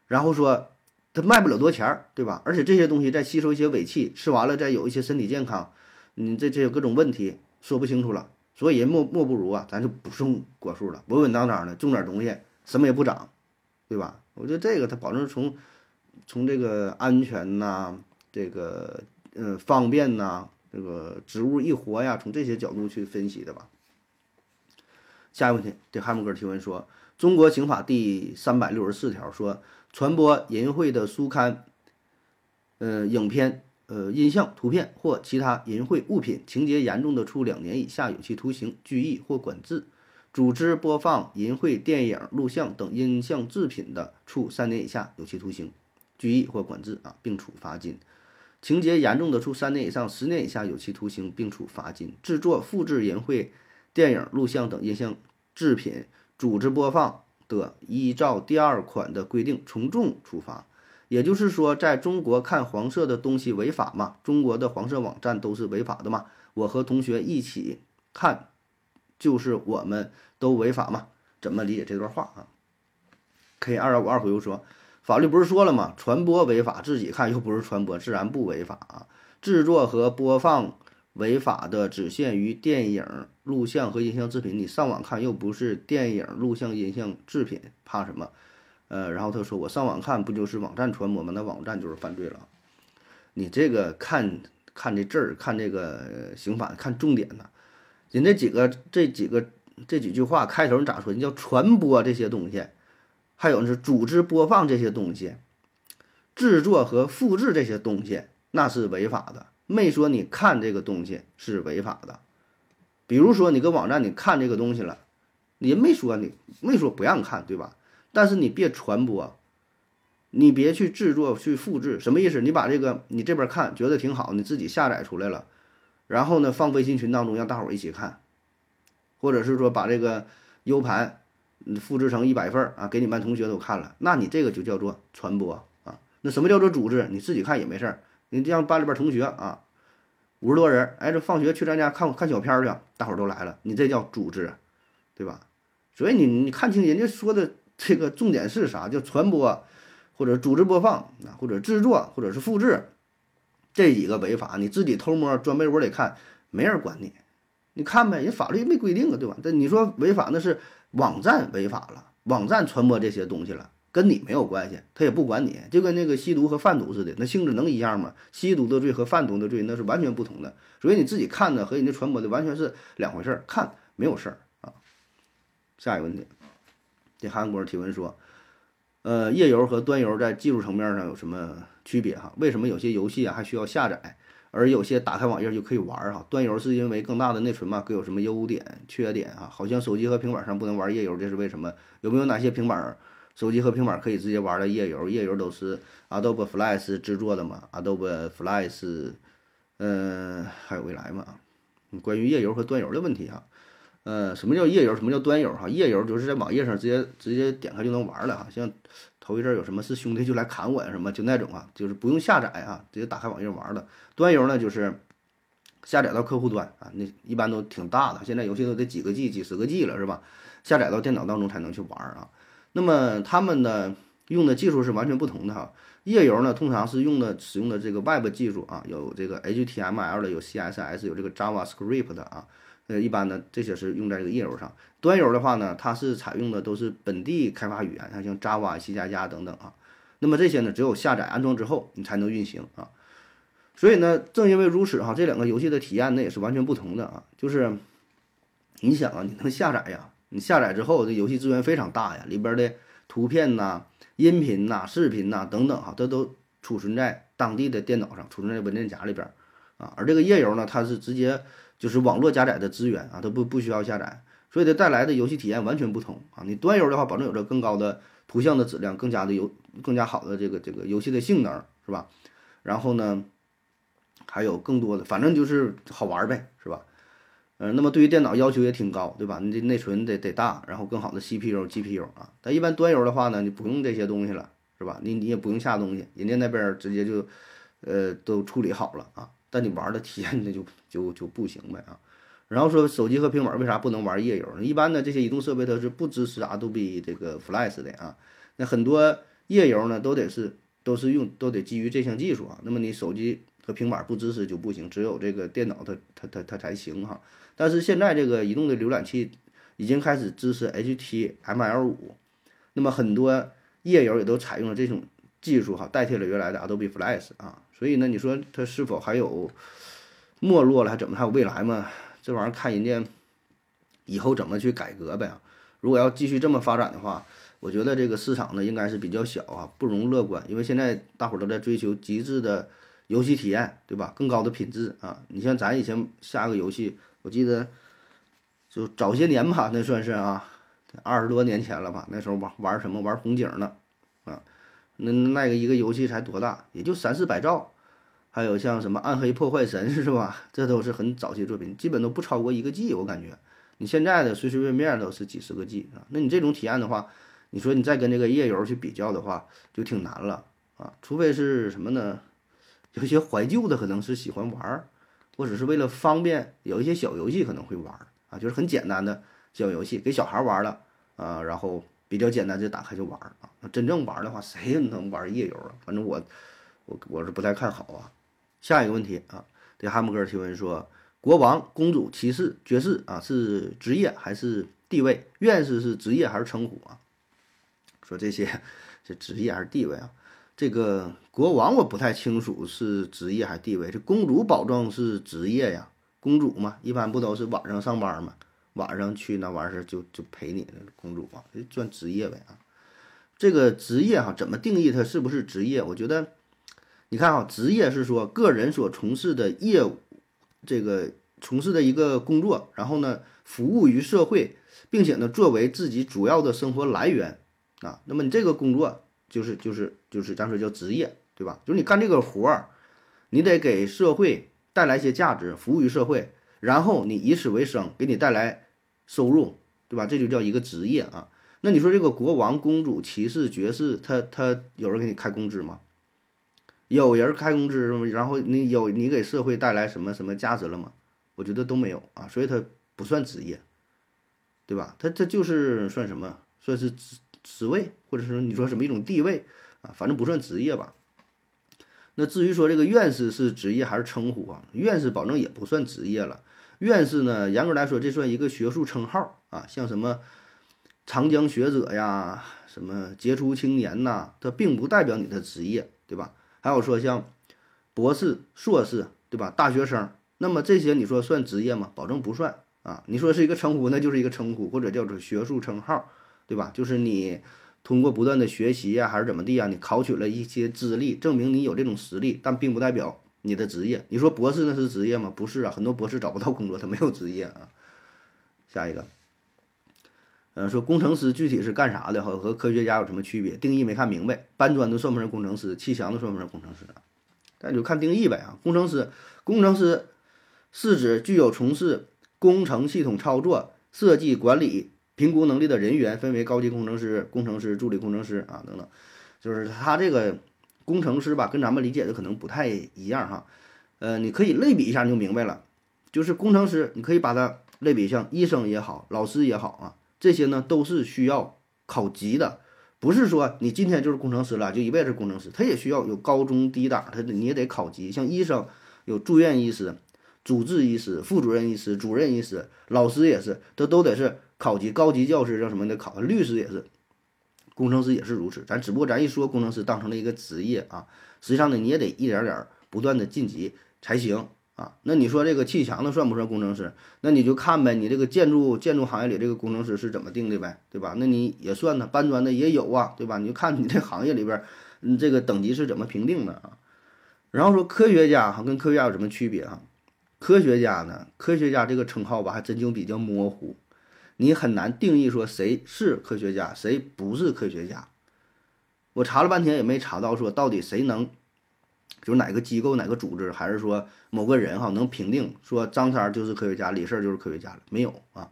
S2: 然后说他卖不了多钱儿，对吧？而且这些东西再吸收一些尾气，吃完了再有一些身体健康，你这这有各种问题说不清楚了。所以莫莫不如啊，咱就不种果树了，稳稳当当的种点东西，什么也不长，对吧？我觉得这个他保证从。从这个安全呐，这个呃方便呐，这个植物易活呀，从这些角度去分析的吧。下一个问题，对汉姆哥提问说：中国刑法第三百六十四条说，传播淫秽的书刊、呃影片、呃音像、图片或其他淫秽物品，情节严重的，处两年以下有期徒刑、拘役或管制；组织播放淫秽电影、录像等音像制品的，处三年以下有期徒刑。拘役或管制啊，并处罚金；情节严重的，处三年以上十年以下有期徒刑，并处罚金。制作、复制淫秽电影、录像等音像制品，组织播放的，依照第二款的规定从重处罚。也就是说，在中国看黄色的东西违法嘛？中国的黄色网站都是违法的嘛？我和同学一起看，就是我们都违法嘛？怎么理解这段话啊？K 二幺五二回复说。法律不是说了吗？传播违法，自己看又不是传播，自然不违法啊。制作和播放违法的只限于电影、录像和音像制品，你上网看又不是电影、录像、音像制品，怕什么？呃，然后他说我上网看不就是网站传播吗？那网站就是犯罪了。你这个看看这字儿，看这个刑法，看重点呢。人这几个这几个这几句话开头你咋说？你叫传播这些东西。还有是组织播放这些东西，制作和复制这些东西那是违法的，没说你看这个东西是违法的。比如说你搁网站你看这个东西了，人没说你没说不让看，对吧？但是你别传播，你别去制作去复制，什么意思？你把这个你这边看觉得挺好，你自己下载出来了，然后呢放微信群当中让大伙儿一起看，或者是说把这个 U 盘复制成一百份儿啊，给你班同学都看了，那你这个就叫做传播啊。那什么叫做组织？你自己看也没事儿，你让班里边同学啊，五十多人，哎，这放学去咱家看看小片儿去，大伙儿都来了，你这叫组织，对吧？所以你你看清人家说的。这个重点是啥？叫传播，或者组织播放啊，或者制作，或者是复制，这几个违法。你自己偷摸钻被窝里看，没人管你，你看呗，人法律没规定啊，对吧？但你说违法那是网站违法了，网站传播这些东西了，跟你没有关系，他也不管你，就跟那个吸毒和贩毒似的，那性质能一样吗？吸毒的罪和贩毒的罪那是完全不同的，所以你自己看的和人家传播的完全是两回事儿，看没有事儿啊。下一个问题。这韩国提问说：“呃，页游和端游在技术层面上有什么区别？哈，为什么有些游戏啊还需要下载，而有些打开网页就可以玩？哈，端游是因为更大的内存嘛？各有什么优点、缺点？啊？好像手机和平板上不能玩页游，这是为什么？有没有哪些平板、手机和平板可以直接玩的页游？页游都是 Adobe Flash 制作的嘛？Adobe Flash，嗯，还有未来嘛？关于页游和端游的问题，哈。”呃，什么叫页游？什么叫端游？哈，页游就是在网页上直接直接点开就能玩了哈。像头一阵有什么是兄弟就来砍我呀什么，就那种啊，就是不用下载啊，直接打开网页玩的。端游呢，就是下载到客户端啊，那一般都挺大的，现在游戏都得几个 G、几十个 G 了是吧？下载到电脑当中才能去玩啊。那么他们呢用的技术是完全不同的哈。页游呢通常是用的使用的这个 Web 技术啊，有这个 HTML 的，有 CSS，有这个 JavaScript 的啊。呃，一般的这些是用在这个页游上，端游的话呢，它是采用的都是本地开发语言，像像 Java、C 加加等等啊。那么这些呢，只有下载安装之后，你才能运行啊。所以呢，正因为如此哈，这两个游戏的体验呢也是完全不同的啊。就是你想啊，你能下载呀？你下载之后，这游戏资源非常大呀，里边的图片呐、音频呐、视频呐等等哈，这都储存在当地的电脑上，储存在文件夹里边啊。而这个页游呢，它是直接。就是网络加载的资源啊，它不不需要下载，所以它带来的游戏体验完全不同啊。你端游的话，保证有着更高的图像的质量，更加的游更加好的这个这个游戏的性能，是吧？然后呢，还有更多的，反正就是好玩呗，是吧？嗯，那么对于电脑要求也挺高，对吧？你这内存得得大，然后更好的 CPU、GPU 啊。但一般端游的话呢，你不用这些东西了，是吧？你你也不用下东西，人家那边直接就呃都处理好了啊。但你玩的体验那就就就不行呗啊，然后说手机和平板为啥不能玩页游呢？一般的这些移动设备它是不支持 Adobe 这个 Flash 的啊，那很多页游呢都得是都是用都得基于这项技术啊。那么你手机和平板不支持就不行，只有这个电脑它它它它才行哈。但是现在这个移动的浏览器已经开始支持 HTML5，那么很多页游也都采用了这种技术哈，代替了原来的 Adobe Flash 啊。所以呢，你说它是否还有没落了，还怎么还有未来吗？这玩意儿看人家以后怎么去改革呗。如果要继续这么发展的话，我觉得这个市场呢应该是比较小啊，不容乐观。因为现在大伙儿都在追求极致的游戏体验，对吧？更高的品质啊。你像咱以前下个游戏，我记得就早些年吧，那算是啊，二十多年前了吧。那时候玩玩什么？玩红警呢？那那个一个游戏才多大，也就三四百兆，还有像什么暗黑破坏神 是吧？这都是很早期作品，基本都不超过一个 G。我感觉你现在的随随便便都是几十个 G 啊。那你这种体验的话，你说你再跟这个页游去比较的话，就挺难了啊。除非是什么呢？有一些怀旧的可能是喜欢玩儿，或者是为了方便，有一些小游戏可能会玩儿啊，就是很简单的小游戏给小孩玩了啊，然后。比较简单，就打开就玩儿啊。那真正玩的话，谁能玩页游啊？反正我，我我是不太看好啊。下一个问题啊，这哈姆哥提问说：国王、公主、骑士、爵士啊，是职业还是地位？院士是职业还是称呼啊？说这些这职业还是地位啊？这个国王我不太清楚是职业还是地位。这公主保证是职业呀，公主嘛，一般不都是晚上上班吗？晚上去那玩意儿就就陪你公主嘛，就算职业呗啊。这个职业哈怎么定义它是不是职业？我觉得，你看哈，职业是说个人所从事的业务，这个从事的一个工作，然后呢服务于社会，并且呢作为自己主要的生活来源啊。那么你这个工作就是就是就是咱说叫职业，对吧？就是你干这个活儿，你得给社会带来一些价值，服务于社会，然后你以此为生，给你带来收入，对吧？这就叫一个职业啊。那你说这个国王、公主、骑士、爵士，他他有人给你开工资吗？有人开工资，然后你有你给社会带来什么什么价值了吗？我觉得都没有啊，所以他不算职业，对吧？他他就是算什么？算是职职位，或者说你说什么一种地位啊？反正不算职业吧。那至于说这个院士是职业还是称呼啊？院士保证也不算职业了。院士呢，严格来说这算一个学术称号啊，像什么。长江学者呀，什么杰出青年呐，它并不代表你的职业，对吧？还有说像博士、硕士，对吧？大学生，那么这些你说算职业吗？保证不算啊！你说是一个称呼，那就是一个称呼，或者叫做学术称号，对吧？就是你通过不断的学习呀，还是怎么地呀，你考取了一些资历，证明你有这种实力，但并不代表你的职业。你说博士那是职业吗？不是啊，很多博士找不到工作，他没有职业啊。下一个。嗯，说工程师具体是干啥的？和和科学家有什么区别？定义没看明白。搬砖都算不上工程师？砌墙都算不上工程师啊？那就看定义呗啊。工程师，工程师是指具有从事工程系统操作、设计、管理、评估能力的人员，分为高级工程师、工程师、助理工程师啊等等。就是他这个工程师吧，跟咱们理解的可能不太一样哈。呃，你可以类比一下你就明白了。就是工程师，你可以把它类比像医生也好，老师也好啊。这些呢都是需要考级的，不是说你今天就是工程师了就一辈子工程师，他也需要有高中低档，他你也得考级。像医生有住院医师、主治医师、副主任医师、主任医师，老师也是，这都得是考级。高级教师叫什么得考？律师也是，工程师也是如此。咱只不过咱一说工程师当成了一个职业啊，实际上呢你也得一点点不断的晋级才行。啊，那你说这个砌墙的算不算工程师？那你就看呗，你这个建筑建筑行业里这个工程师是怎么定的呗，对吧？那你也算呢，搬砖的也有啊，对吧？你就看你这行业里边，嗯，这个等级是怎么评定的啊？然后说科学家哈，跟科学家有什么区别啊？科学家呢，科学家这个称号吧，还真就比较模糊，你很难定义说谁是科学家，谁不是科学家。我查了半天也没查到说到底谁能。就是哪个机构、哪个组织，还是说某个人哈，能评定说张三就是科学家，李四就是科学家了？没有啊，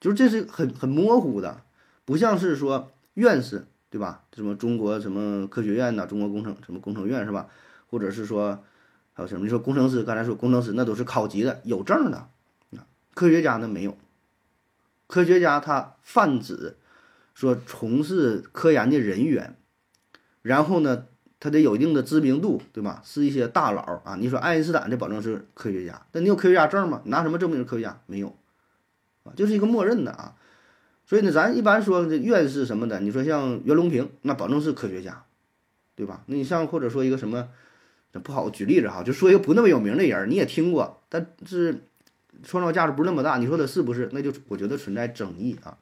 S2: 就是这是很很模糊的，不像是说院士对吧？什么中国什么科学院呐，中国工程什么工程院是吧？或者是说还有什么？你说工程师，刚才说工程师那都是考级的，有证的啊。科学家那没有，科学家他泛指说从事科研的人员，然后呢？他得有一定的知名度，对吧？是一些大佬啊。你说爱因斯坦，这保证是科学家，但你有科学家证吗？拿什么证明是科学家？没有，啊，就是一个默认的啊。所以呢，咱一般说这院士什么的，你说像袁隆平，那保证是科学家，对吧？那你像或者说一个什么，不好举例子哈，就说一个不那么有名的人，你也听过，但是创造价值不是那么大，你说的是不是？那就我觉得存在争议啊。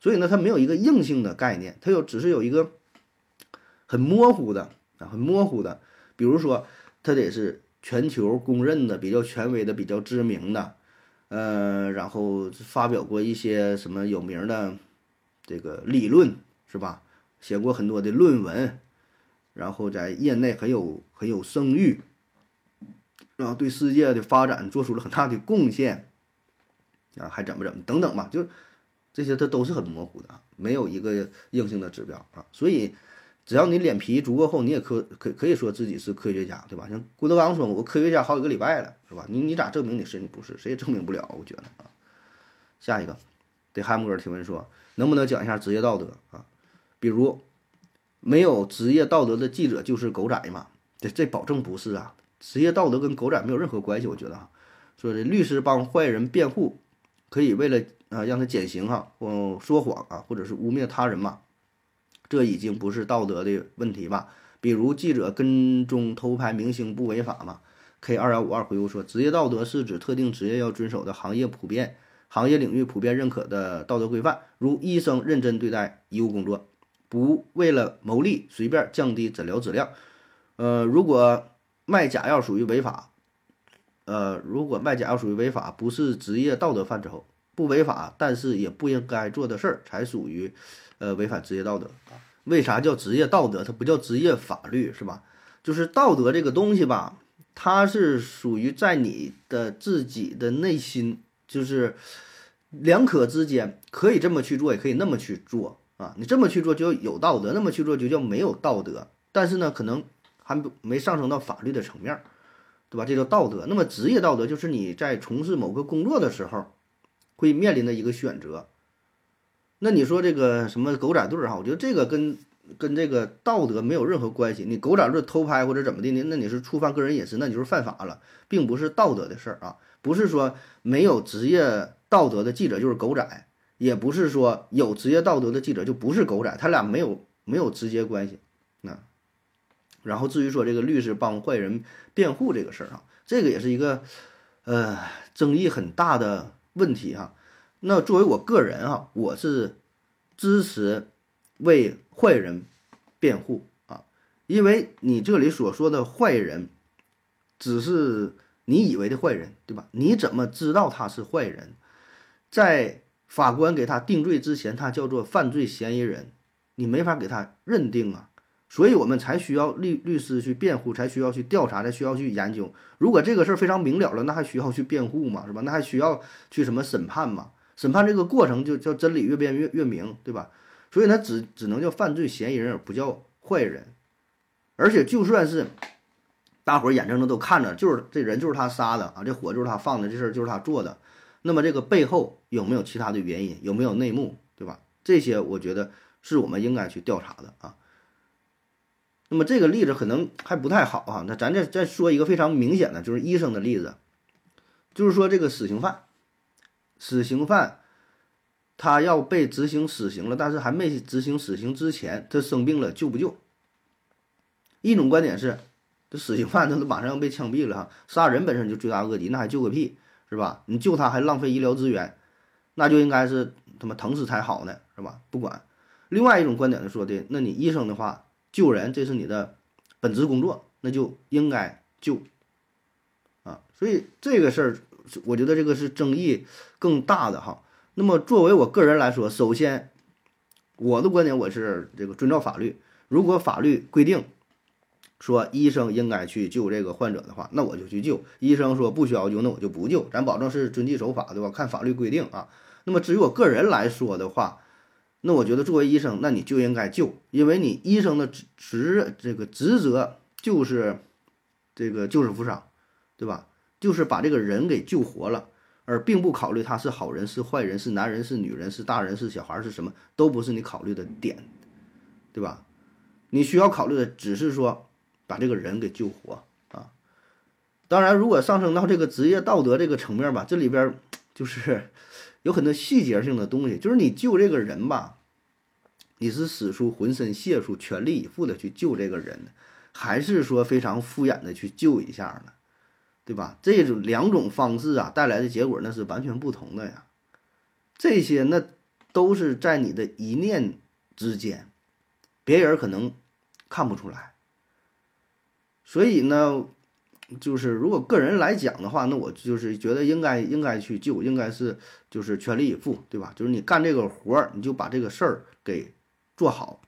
S2: 所以呢，它没有一个硬性的概念，它有只是有一个很模糊的。啊，很模糊的，比如说，他得是全球公认的、比较权威的、比较知名的，呃，然后发表过一些什么有名的这个理论，是吧？写过很多的论文，然后在业内很有很有声誉，然后对世界的发展做出了很大的贡献，啊，还怎么怎么等等吧，就这些，它都是很模糊的，没有一个硬性的指标啊，所以。只要你脸皮足够厚，你也可可可以说自己是科学家，对吧？像郭德纲说：“我科学家好几个礼拜了，是吧？”你你咋证明你是？你不是？谁也证明不了，我觉得啊。下一个，对汉姆哥提问说：“能不能讲一下职业道德啊？比如，没有职业道德的记者就是狗仔嘛？这这保证不是啊！职业道德跟狗仔没有任何关系，我觉得哈。说这律师帮坏人辩护，可以为了啊让他减刑哈，或说谎啊，或者是污蔑他人嘛。”这已经不是道德的问题吧？比如记者跟踪偷拍明星不违法吗？K 二幺五二回复说，职业道德是指特定职业要遵守的行业普遍、行业领域普遍认可的道德规范，如医生认真对待医务工作，不为了牟利随便降低诊疗质量。呃，如果卖假药属于违法，呃，如果卖假药属于违法，不是职业道德范畴，不违法，但是也不应该做的事儿，才属于呃违反职业道德啊。为啥叫职业道德？它不叫职业法律，是吧？就是道德这个东西吧，它是属于在你的自己的内心，就是两可之间，可以这么去做，也可以那么去做啊。你这么去做就有道德，那么去做就叫没有道德。但是呢，可能还没上升到法律的层面，对吧？这叫道德。那么职业道德就是你在从事某个工作的时候会面临的一个选择。那你说这个什么狗仔队儿哈？我觉得这个跟跟这个道德没有任何关系。你狗仔队偷拍或者怎么的呢？那你是触犯个人隐私，那你就是犯法了，并不是道德的事儿啊。不是说没有职业道德的记者就是狗仔，也不是说有职业道德的记者就不是狗仔，他俩没有没有直接关系。然后至于说这个律师帮坏人辩护这个事儿啊，这个也是一个呃争议很大的问题哈。那作为我个人啊，我是支持为坏人辩护啊，因为你这里所说的坏人，只是你以为的坏人，对吧？你怎么知道他是坏人？在法官给他定罪之前，他叫做犯罪嫌疑人，你没法给他认定啊。所以我们才需要律律师去辩护，才需要去调查，才需要去研究。如果这个事儿非常明了了，那还需要去辩护吗？是吧？那还需要去什么审判吗？审判这个过程就叫真理越辩越越明，对吧？所以他只只能叫犯罪嫌疑人，而不叫坏人。而且就算是大伙儿眼睁睁都看着，就是这人就是他杀的啊，这火就是他放的，这事儿就是他做的。那么这个背后有没有其他的原因？有没有内幕？对吧？这些我觉得是我们应该去调查的啊。那么这个例子可能还不太好啊，那咱再再说一个非常明显的，就是医生的例子，就是说这个死刑犯。死刑犯，他要被执行死刑了，但是还没执行死刑之前，他生病了，救不救？一种观点是，这死刑犯他都马上要被枪毙了哈，杀人本身就罪大恶极，那还救个屁，是吧？你救他还浪费医疗资源，那就应该是他妈疼死才好呢，是吧？不管。另外一种观点就说的，那你医生的话，救人这是你的本职工作，那就应该救啊。所以这个事儿。我觉得这个是争议更大的哈。那么作为我个人来说，首先我的观点我是这个遵照法律。如果法律规定说医生应该去救这个患者的话，那我就去救。医生说不需要救，那我就不救。咱保证是遵纪守法，对吧？看法律规定啊。那么至于我个人来说的话，那我觉得作为医生，那你就应该救，因为你医生的职职这个职责就是这个救死扶伤，对吧？就是把这个人给救活了，而并不考虑他是好人是坏人，是男人是女人，是大人是小孩，是什么都不是你考虑的点，对吧？你需要考虑的只是说把这个人给救活啊。当然，如果上升到这个职业道德这个层面吧，这里边 就是 有很多细节性的东西，就是你救这个人吧，你是使出浑身解数、全力以赴的去救这个人，还是说非常敷衍的去救一下呢？对吧？这种两种方式啊，带来的结果那是完全不同的呀。这些那都是在你的一念之间，别人可能看不出来。所以呢，就是如果个人来讲的话，那我就是觉得应该应该去救，应该是就是全力以赴，对吧？就是你干这个活儿，你就把这个事儿给做好，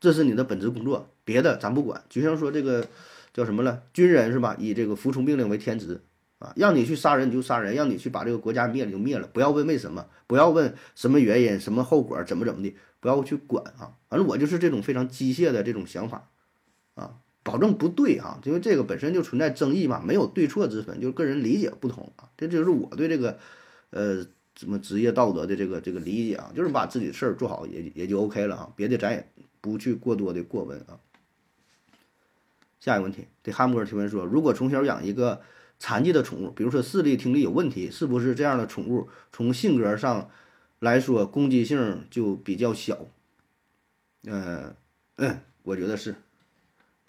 S2: 这是你的本职工作，别的咱不管。就像说这个。叫什么了？军人是吧？以这个服从命令为天职啊，让你去杀人你就杀人，让你去把这个国家灭了就灭了，不要问为什么，不要问什么原因、什么后果、怎么怎么的，不要去管啊。反正我就是这种非常机械的这种想法啊，保证不对啊，因为这个本身就存在争议嘛，没有对错之分，就是个人理解不同啊。这就是我对这个呃什么职业道德的这个这个理解啊，就是把自己的事儿做好也也就 OK 了啊，别的咱也不去过多的过问啊。下一个问题，对汉姆尔提问说：如果从小养一个残疾的宠物，比如说视力、听力有问题，是不是这样的宠物从性格上来说攻击性就比较小？嗯嗯，我觉得是。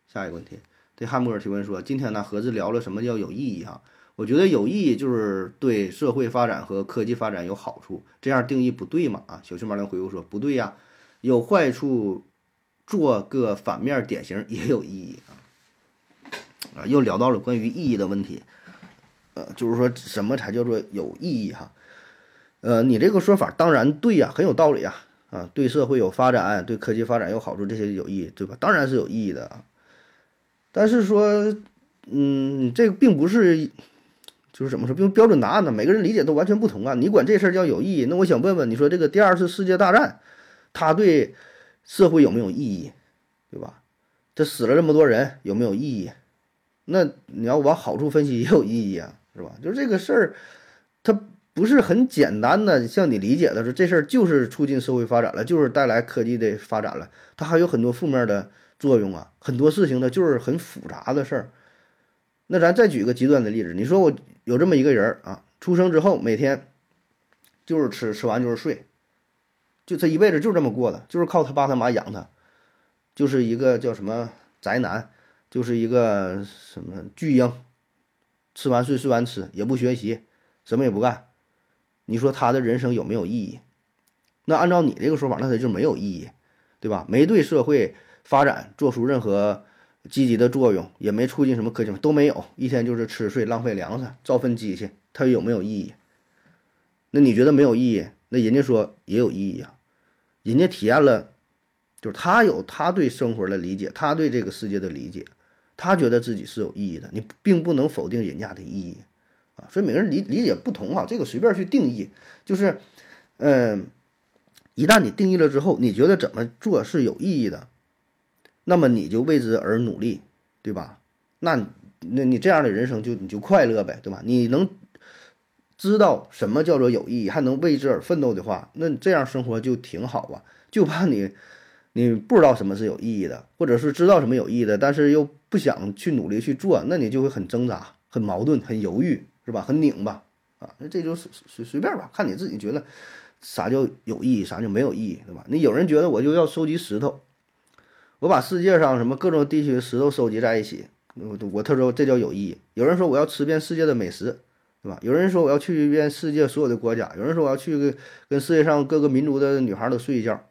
S2: 下一个问题，对汉姆尔提问说：今天呢，盒子聊了什么叫有意义哈？我觉得有意义就是对社会发展和科技发展有好处，这样定义不对嘛？啊，小熊猫来回复说：不对呀，有坏处做个反面典型也有意义啊。啊，又聊到了关于意义的问题，呃，就是说什么才叫做有意义哈？呃，你这个说法当然对呀，很有道理呀，啊，对社会有发展，对科技发展有好处，这些有意义，对吧？当然是有意义的啊。但是说，嗯，这并不是，就是怎么说，用标准答案呢？每个人理解都完全不同啊。你管这事儿叫有意义，那我想问问，你说这个第二次世界大战，它对社会有没有意义，对吧？这死了这么多人，有没有意义？那你要往好处分析，也有意义啊，是吧？就是这个事儿，它不是很简单的，像你理解的说，这事儿就是促进社会发展了，就是带来科技的发展了，它还有很多负面的作用啊，很多事情呢就是很复杂的事儿。那咱再举个极端的例子，你说我有这么一个人啊，出生之后每天就是吃，吃完就是睡，就这一辈子就这么过的，就是靠他爸他妈养他，就是一个叫什么宅男。就是一个什么巨婴，吃完睡，睡完吃，也不学习，什么也不干。你说他的人生有没有意义？那按照你这个说法，那他就没有意义，对吧？没对社会发展做出任何积极的作用，也没促进什么科技都没有，一天就是吃睡，浪费粮食，造粪机器，他有没有意义？那你觉得没有意义？那人家说也有意义啊，人家体验了，就是他有他对生活的理解，他对这个世界的理解。他觉得自己是有意义的，你并不能否定人家的意义，啊，所以每个人理理解不同啊，这个随便去定义，就是，嗯，一旦你定义了之后，你觉得怎么做是有意义的，那么你就为之而努力，对吧？那那你这样的人生就你就快乐呗，对吧？你能知道什么叫做有意义，还能为之而奋斗的话，那你这样生活就挺好啊，就怕你。你不知道什么是有意义的，或者是知道什么有意义的，但是又不想去努力去做，那你就会很挣扎、很矛盾、很犹豫，是吧？很拧巴啊！那这就随随随便吧，看你自己觉得啥叫有意义，啥叫没有意义，对吧？你有人觉得我就要收集石头，我把世界上什么各种地区的石头收集在一起，我我他说这叫有意义。有人说我要吃遍世界的美食，对吧？有人说我要去一遍世界所有的国家，有人说我要去跟世界上各个民族的女孩都睡一觉。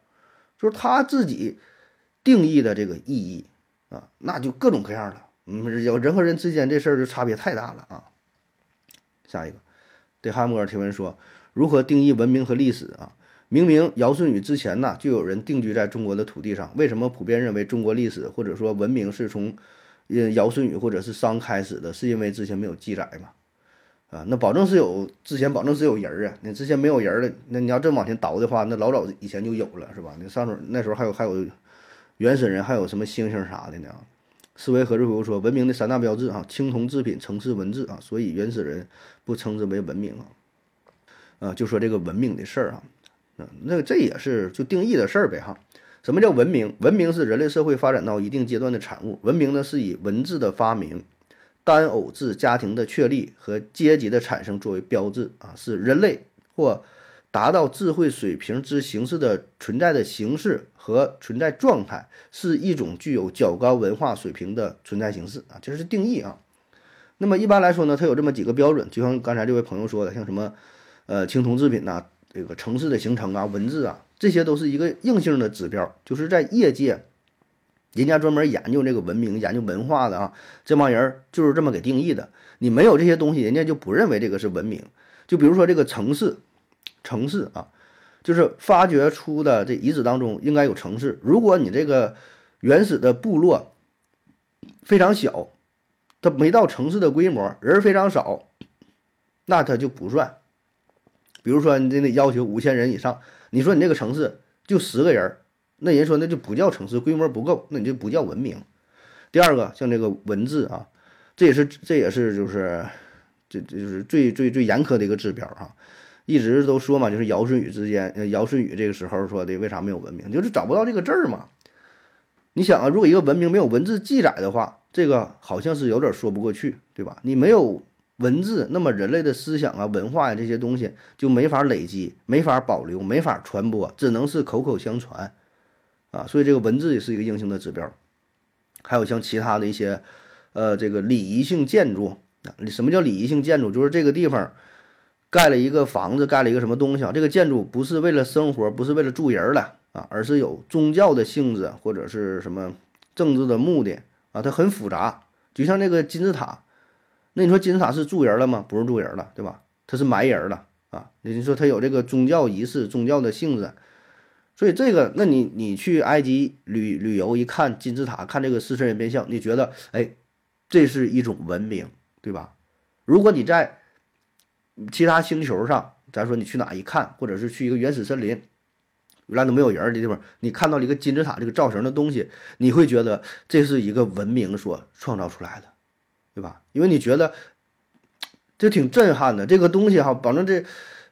S2: 就是他自己定义的这个意义啊，那就各种各样了。嗯，有人和人之间这事儿就差别太大了啊。下一个，对汉姆尔提问说：如何定义文明和历史啊？明明尧舜禹之前呢，就有人定居在中国的土地上，为什么普遍认为中国历史或者说文明是从呃尧舜禹或者是商开始的？是因为之前没有记载嘛？啊，那保证是有之前保证是有人啊，那之前没有人儿的，那你要这么往前倒的话，那老早以前就有了，是吧？那上时候那时候还有还有原始人，还有什么猩猩啥的呢？思维何志福说，文明的三大标志啊，青铜制品、城市文字啊，所以原始人不称之为文明啊。啊，就说这个文明的事儿啊，那这也是就定义的事儿呗哈。什么叫文明？文明是人类社会发展到一定阶段的产物，文明呢是以文字的发明。单偶制家庭的确立和阶级的产生作为标志啊，是人类或达到智慧水平之形式的存在的形式和存在状态，是一种具有较高文化水平的存在形式啊，这是定义啊。那么一般来说呢，它有这么几个标准，就像刚才这位朋友说的，像什么呃青铜制品呐，这个城市的形成啊，文字啊，这些都是一个硬性的指标，就是在业界。人家专门研究这个文明、研究文化的啊，这帮人就是这么给定义的。你没有这些东西，人家就不认为这个是文明。就比如说这个城市，城市啊，就是发掘出的这遗址当中应该有城市。如果你这个原始的部落非常小，它没到城市的规模，人非常少，那它就不算。比如说你这得要求五千人以上，你说你这个城市就十个人。那人说那就不叫城市，规模不够，那你就不叫文明。第二个，像这个文字啊，这也是这也是就是这这就是最最最严苛的一个指标啊。一直都说嘛，就是尧舜禹之间，尧舜禹这个时候说的，为啥没有文明？就是找不到这个字儿嘛。你想啊，如果一个文明没有文字记载的话，这个好像是有点说不过去，对吧？你没有文字，那么人类的思想啊、文化呀这些东西就没法累积、没法保留、没法传播，只能是口口相传。啊，所以这个文字也是一个硬性的指标，还有像其他的一些，呃，这个礼仪性建筑啊，什么叫礼仪性建筑？就是这个地方盖了一个房子，盖了一个什么东西啊？这个建筑不是为了生活，不是为了住人的，啊，而是有宗教的性质或者是什么政治的目的啊，它很复杂。就像那个金字塔，那你说金字塔是住人了吗？不是住人了，对吧？它是埋人了啊。你说它有这个宗教仪式、宗教的性质，所以这个，那你你去埃及旅旅游一看金字塔，看这个狮身人面像，你觉得哎，这是一种文明，对吧？如果你在其他星球上，咱说你去哪一看，或者是去一个原始森林，原来都没有人的地方，你看到了一个金字塔这个造型的东西，你会觉得这是一个文明所创造出来的，对吧？因为你觉得这挺震撼的，这个东西哈，保证这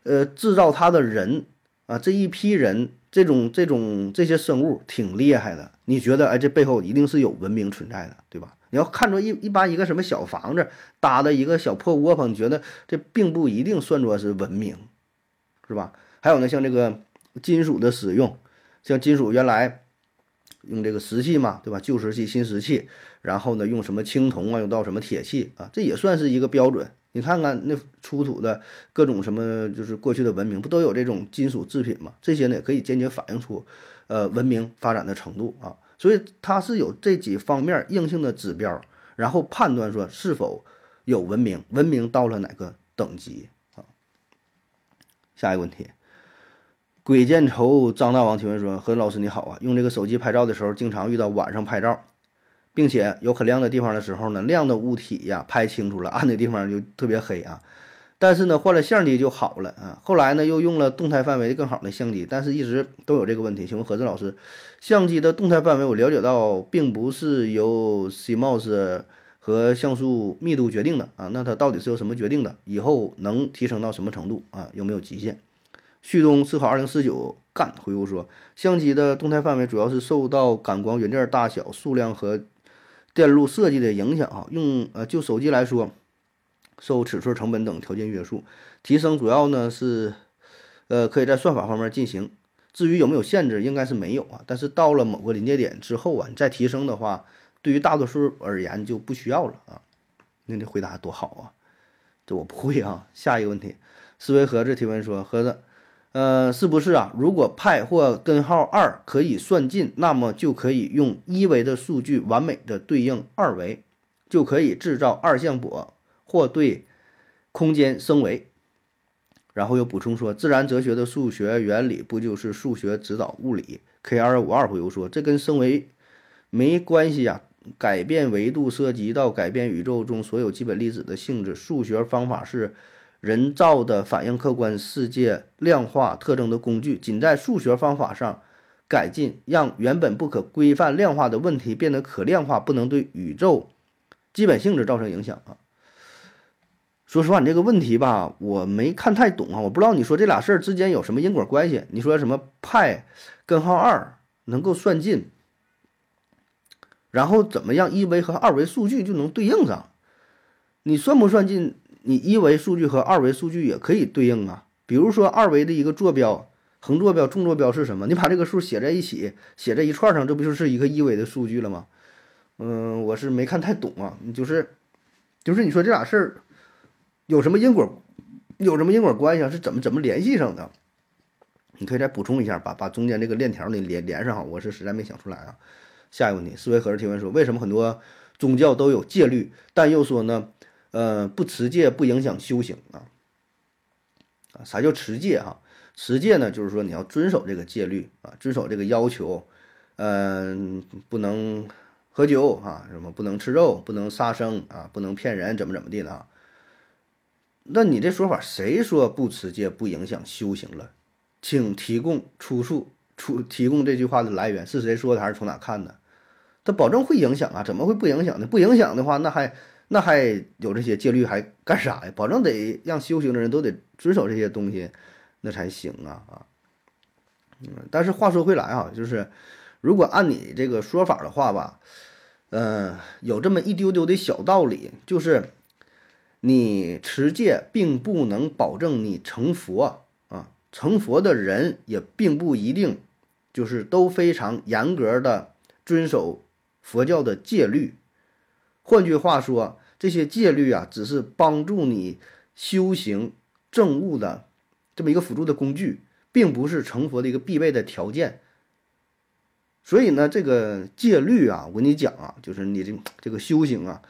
S2: 呃制造它的人啊，这一批人，这种这种这些生物挺厉害的，你觉得哎，这背后一定是有文明存在的，对吧？你要看着一一般一个什么小房子搭的一个小破窝棚，你觉得这并不一定算作是文明，是吧？还有呢，像这个金属的使用，像金属原来用这个石器嘛，对吧？旧石器、新石器，然后呢用什么青铜啊，用到什么铁器啊，这也算是一个标准。你看看那出土的各种什么，就是过去的文明不都有这种金属制品吗？这些呢也可以间接反映出，呃，文明发展的程度啊。所以它是有这几方面硬性的指标，然后判断说是否有文明，文明到了哪个等级啊？下一个问题，鬼见愁张大王提问说：何老师你好啊，用这个手机拍照的时候，经常遇到晚上拍照，并且有很亮的地方的时候呢，亮的物体呀拍清楚了，暗的地方就特别黑啊。但是呢，换了相机就好了啊。后来呢，又用了动态范围更好的相机，但是一直都有这个问题。请问何志老师，相机的动态范围我了解到并不是由 CMOS 和像素密度决定的啊，那它到底是由什么决定的？以后能提升到什么程度啊？有没有极限？旭东思考二零四九干回复说，相机的动态范围主要是受到感光元件大小、数量和电路设计的影响啊。用呃，就手机来说。受尺寸、成本等条件约束，提升主要呢是，呃，可以在算法方面进行。至于有没有限制，应该是没有啊。但是到了某个临界点之后啊，你再提升的话，对于大多数而言就不需要了啊。那这回答多好啊！这我不会啊。下一个问题，思维盒子提问说：盒子，呃，是不是啊？如果派或根号二可以算尽，那么就可以用一维的数据完美的对应二维，就可以制造二向箔。或对空间升维，然后又补充说，自然哲学的数学原理不就是数学指导物理？K 二五二回复说，这跟升维没关系呀。改变维度涉及到改变宇宙中所有基本粒子的性质。数学方法是人造的反映客观世界量化特征的工具，仅在数学方法上改进，让原本不可规范量化的问题变得可量化，不能对宇宙基本性质造成影响啊。说实话，你这个问题吧，我没看太懂啊，我不知道你说这俩事儿之间有什么因果关系。你说什么派根号二能够算尽，然后怎么样一维和二维数据就能对应上？你算不算进？你一维数据和二维数据也可以对应啊。比如说二维的一个坐标，横坐标、纵坐标是什么？你把这个数写在一起，写在一串上，这不就是一个一维的数据了吗？嗯，我是没看太懂啊。你就是，就是你说这俩事儿。有什么因果？有什么因果关系啊？是怎么怎么联系上的？你可以再补充一下，把把中间这个链条呢连连上哈。我是实在没想出来啊。下一个问题，思维盒子提问说：为什么很多宗教都有戒律，但又说呢？呃，不持戒不影响修行啊？啊，啥叫持戒哈？持戒呢，就是说你要遵守这个戒律啊，遵守这个要求，嗯，不能喝酒啊，什么不能吃肉，不能杀生啊，不能骗人，怎么怎么地的啊？那你这说法，谁说不持戒不影响修行了？请提供出处，出提供这句话的来源是谁说的，还是从哪看的？他保证会影响啊，怎么会不影响呢？不影响的话，那还那还有这些戒律还干啥呀？保证得让修行的人都得遵守这些东西，那才行啊啊！嗯，但是话说回来啊，就是如果按你这个说法的话吧，嗯，有这么一丢丢的小道理，就是。你持戒并不能保证你成佛啊，成佛的人也并不一定就是都非常严格的遵守佛教的戒律。换句话说，这些戒律啊，只是帮助你修行正悟的这么一个辅助的工具，并不是成佛的一个必备的条件。所以呢，这个戒律啊，我跟你讲啊，就是你这这个修行啊，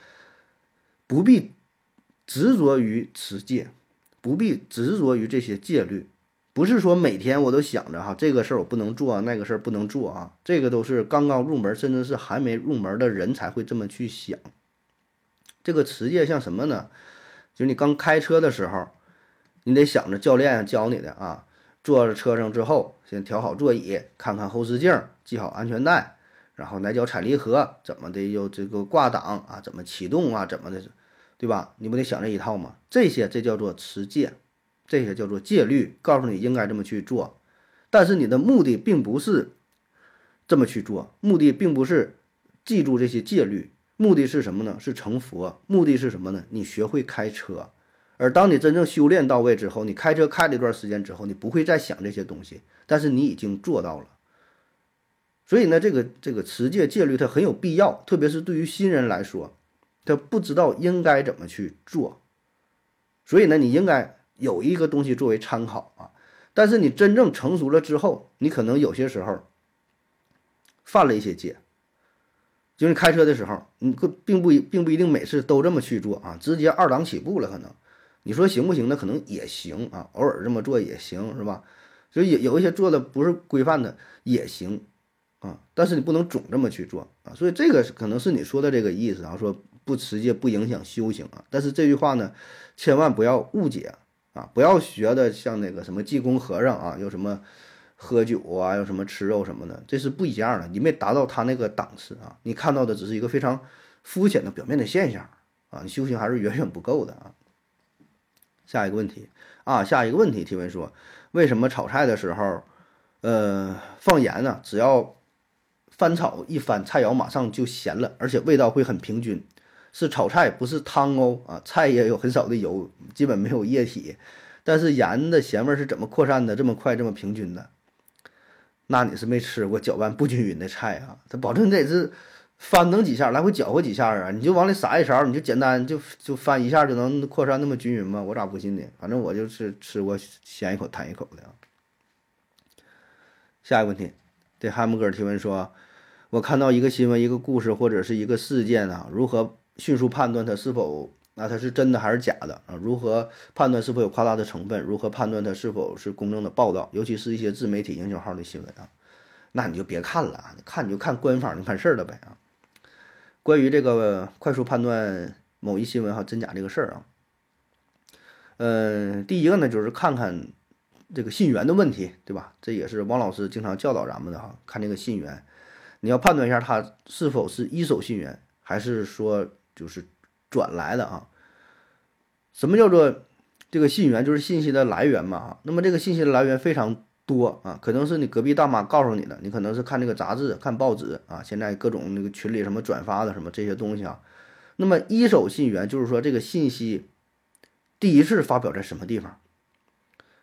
S2: 不必执着于持戒，不必执着于这些戒律，不是说每天我都想着哈，这个事儿我不能做，那个事儿不能做啊，这个都是刚刚入门，甚至是还没入门的人才会这么去想。这个持戒像什么呢？就是你刚开车的时候，你得想着教练教你的啊。坐在车上之后，先调好座椅，看看后视镜，系好安全带，然后哪脚踩离合，怎么的又这个挂档啊，怎么启动啊，怎么的，对吧？你不得想这一套吗？这些这叫做持戒，这些叫做戒律，告诉你应该这么去做。但是你的目的并不是这么去做，目的并不是记住这些戒律，目的是什么呢？是成佛。目的是什么呢？你学会开车。而当你真正修炼到位之后，你开车开了一段时间之后，你不会再想这些东西，但是你已经做到了。所以呢，这个这个持戒戒律它很有必要，特别是对于新人来说，他不知道应该怎么去做。所以呢，你应该有一个东西作为参考啊。但是你真正成熟了之后，你可能有些时候犯了一些戒，就是开车的时候，你可并不并不一定每次都这么去做啊，直接二档起步了可能。你说行不行？那可能也行啊，偶尔这么做也行，是吧？所以有有一些做的不是规范的也行啊，但是你不能总这么去做啊。所以这个可能是你说的这个意思啊，说不持戒不影响修行啊。但是这句话呢，千万不要误解啊，不要学的像那个什么济公和尚啊，又什么喝酒啊，又什么吃肉什么的，这是不一样的。你没达到他那个档次啊，你看到的只是一个非常肤浅的表面的现象啊，你修行还是远远不够的啊。下一个问题啊，下一个问题提问说，为什么炒菜的时候，呃，放盐呢？只要翻炒一翻，菜肴马上就咸了，而且味道会很平均。是炒菜不是汤哦啊，菜也有很少的油，基本没有液体，但是盐的咸味是怎么扩散的这么快这么平均的？那你是没吃过搅拌不均匀的菜啊？他保证得是。翻腾几下，来回搅和几下啊，你就往里撒一勺，你就简单就就翻一下就能扩散那么均匀吗？我咋不信呢？反正我就是吃过，咸一口弹一口的啊。下一个问题，对汉姆哥提问说：我看到一个新闻、一个故事或者是一个事件啊，如何迅速判断它是否那它是真的还是假的啊？如何判断是否有夸大的成分？如何判断它是否是公正的报道？尤其是一些自媒体营销号的新闻啊，那你就别看了，看你就看官方，你看事儿了呗啊。关于这个快速判断某一新闻哈真假这个事儿啊，嗯，第一个呢就是看看这个信源的问题，对吧？这也是王老师经常教导咱们的哈，看这个信源，你要判断一下它是否是一手信源，还是说就是转来的啊？什么叫做这个信源？就是信息的来源嘛啊。那么这个信息的来源非常。多啊，可能是你隔壁大妈告诉你的，你可能是看这个杂志、看报纸啊，现在各种那个群里什么转发的什么这些东西啊。那么一手信源就是说这个信息第一次发表在什么地方，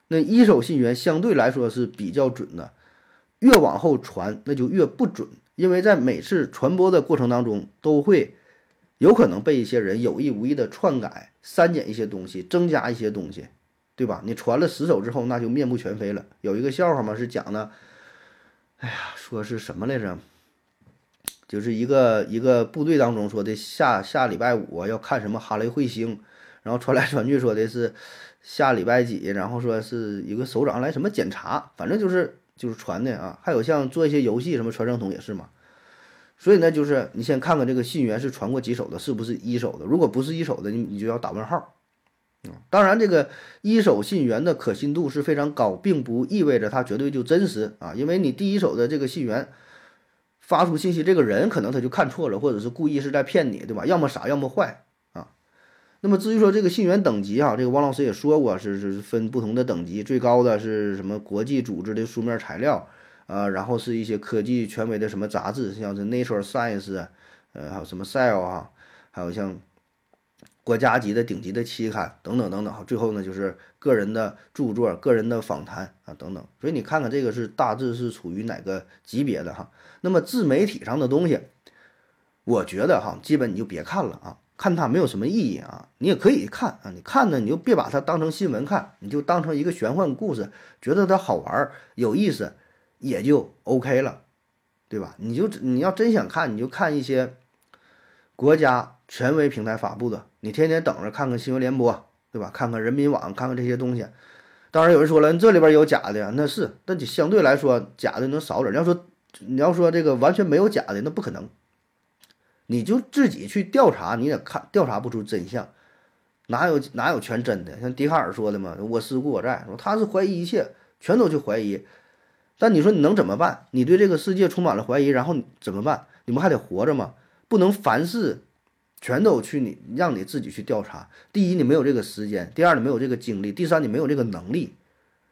S2: 那一手信源相对来说是比较准的，越往后传那就越不准，因为在每次传播的过程当中都会有可能被一些人有意无意的篡改、删减一些东西、增加一些东西。对吧？你传了十手之后，那就面目全非了。有一个笑话嘛，是讲的，哎呀，说是什么来着？就是一个一个部队当中说的下下礼拜五要看什么哈雷彗星，然后传来传去说的是下礼拜几，然后说是一个首长来什么检查，反正就是就是传的啊。还有像做一些游戏什么传声筒也是嘛。所以呢，就是你先看看这个信源是传过几手的，是不是一手的？如果不是一手的，你你就要打问号。当然，这个一手信源的可信度是非常高，并不意味着它绝对就真实啊。因为你第一手的这个信源发出信息，这个人可能他就看错了，或者是故意是在骗你，对吧？要么傻，要么坏啊。那么至于说这个信源等级啊，这个王老师也说过，是是分不同的等级，最高的是什么国际组织的书面材料啊，然后是一些科技权威的什么杂志，像是 Nature Science，呃，还有什么 Cell 啊，还有像。国家级的顶级的期刊等等等等，最后呢就是个人的著作、个人的访谈啊等等，所以你看看这个是大致是处于哪个级别的哈。那么自媒体上的东西，我觉得哈，基本你就别看了啊，看它没有什么意义啊。你也可以看啊，你看呢你就别把它当成新闻看，你就当成一个玄幻故事，觉得它好玩有意思，也就 OK 了。对吧？你就你要真想看，你就看一些国家权威平台发布的，你天天等着看看新闻联播，对吧？看看人民网，看看这些东西。当然有人说了，这里边有假的呀，那是，但你相对来说假的能少点。你要说你要说这个完全没有假的，那不可能。你就自己去调查，你也看调查不出真相，哪有哪有全真的？像笛卡尔说的嘛，“我思故我在”，说他是怀疑一切，全都去怀疑。但你说你能怎么办？你对这个世界充满了怀疑，然后怎么办？你不还得活着吗？不能凡事全都去你让你自己去调查。第一，你没有这个时间；第二，你没有这个精力；第三，你没有这个能力。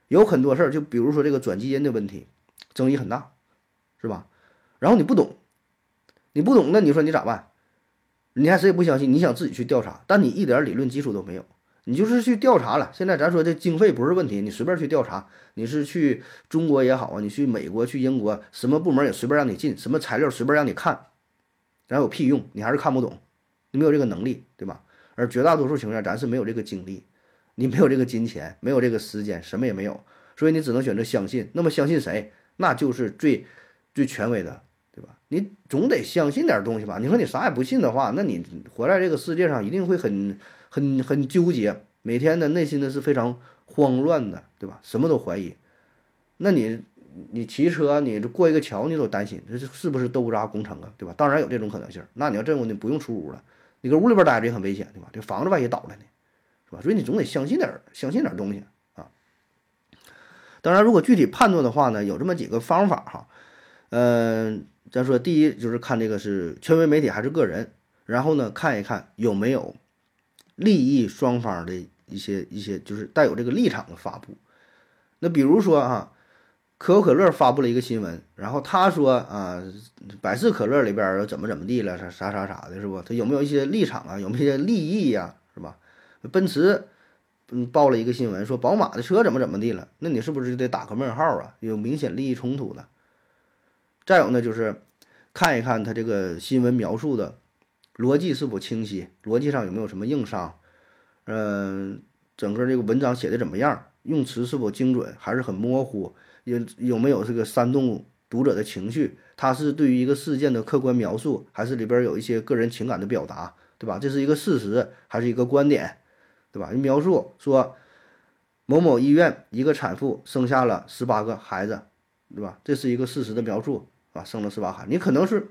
S2: 有很多事儿，就比如说这个转基因的问题，争议很大，是吧？然后你不懂，你不懂，那你说你咋办？你还谁也不相信，你想自己去调查，但你一点理论基础都没有，你就是去调查了。现在咱说这经费不是问题，你随便去调查，你是去中国也好啊，你去美国、去英国，什么部门也随便让你进，什么材料随便让你看，然后有屁用？你还是看不懂，你没有这个能力，对吧？而绝大多数情况下，咱是没有这个精力。你没有这个金钱，没有这个时间，什么也没有，所以你只能选择相信。那么相信谁？那就是最最权威的，对吧？你总得相信点东西吧？你说你啥也不信的话，那你活在这个世界上一定会很很很纠结，每天的内心呢是非常慌乱的，对吧？什么都怀疑。那你你骑车，你过一个桥，你都担心这是不是豆腐渣工程啊，对吧？当然有这种可能性。那你要这么你不用出屋了，你搁屋里边待着也很危险，对吧？这房子万一倒了呢？是吧所以你总得相信点，相信点东西啊。当然，如果具体判断的话呢，有这么几个方法哈。嗯，咱说第一就是看这个是权威媒体还是个人，然后呢看一看有没有利益双方的一些一些就是带有这个立场的发布。那比如说啊，可口可乐发布了一个新闻，然后他说啊，百事可乐里边怎么怎么地了，啥啥啥啥的，是不？他有没有一些立场啊？有没有一些利益呀？是吧？奔驰，嗯，报了一个新闻，说宝马的车怎么怎么地了？那你是不是就得打个问号啊？有明显利益冲突的。再有呢，就是看一看他这个新闻描述的逻辑是否清晰，逻辑上有没有什么硬伤？嗯，整个这个文章写的怎么样？用词是否精准，还是很模糊？有有没有这个煽动读者的情绪？他是对于一个事件的客观描述，还是里边有一些个人情感的表达？对吧？这是一个事实，还是一个观点？对吧？描述说某某医院一个产妇生下了十八个孩子，对吧？这是一个事实的描述啊，生了十八孩。你可能是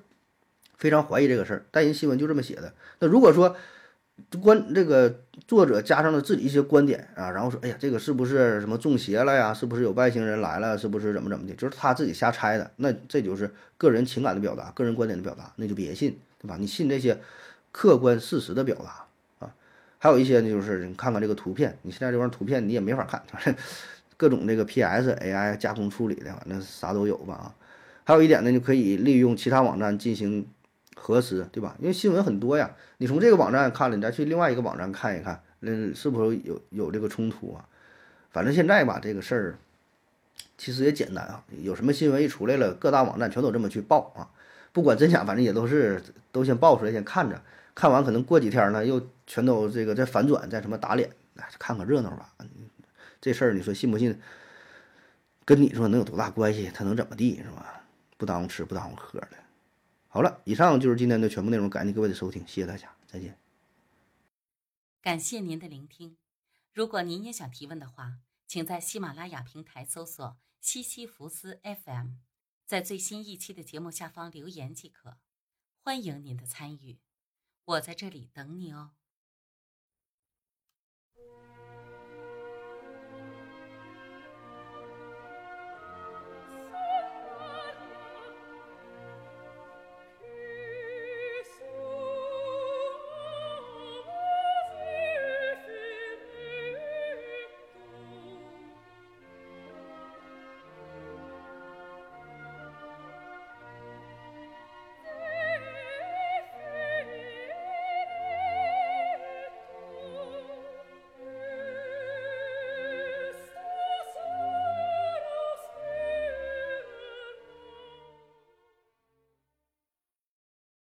S2: 非常怀疑这个事儿，但人新闻就这么写的。那如果说观这个作者加上了自己一些观点啊，然后说，哎呀，这个是不是什么中邪了呀？是不是有外星人来了？是不是怎么怎么的？就是他自己瞎猜的。那这就是个人情感的表达，个人观点的表达，那就别信，对吧？你信这些客观事实的表达啊。还有一些呢，就是你看看这个图片，你现在这玩意儿图片你也没法看，各种这个 PS AI 加工处理的，反正啥都有吧啊。还有一点呢，就可以利用其他网站进行核实，对吧？因为新闻很多呀，你从这个网站看了，你再去另外一个网站看一看，那是不是有有这个冲突啊？反正现在吧，这个事儿其实也简单啊，有什么新闻一出来了，各大网站全都这么去报啊，不管真假，反正也都是都先报出来，先看着。看完可能过几天呢，又全都这个再反转，再什么打脸，看看热闹吧。这事儿你说信不信？跟你说能有多大关系？他能怎么地是吧？不耽误吃，不耽误喝的。好了，以上就是今天的全部内容，感谢各位的收听，谢谢大家，再见。
S3: 感谢您的聆听。如果您也想提问的话，请在喜马拉雅平台搜索“西西弗斯 FM”，在最新一期的节目下方留言即可。欢迎您的参与。我在这里等你哦。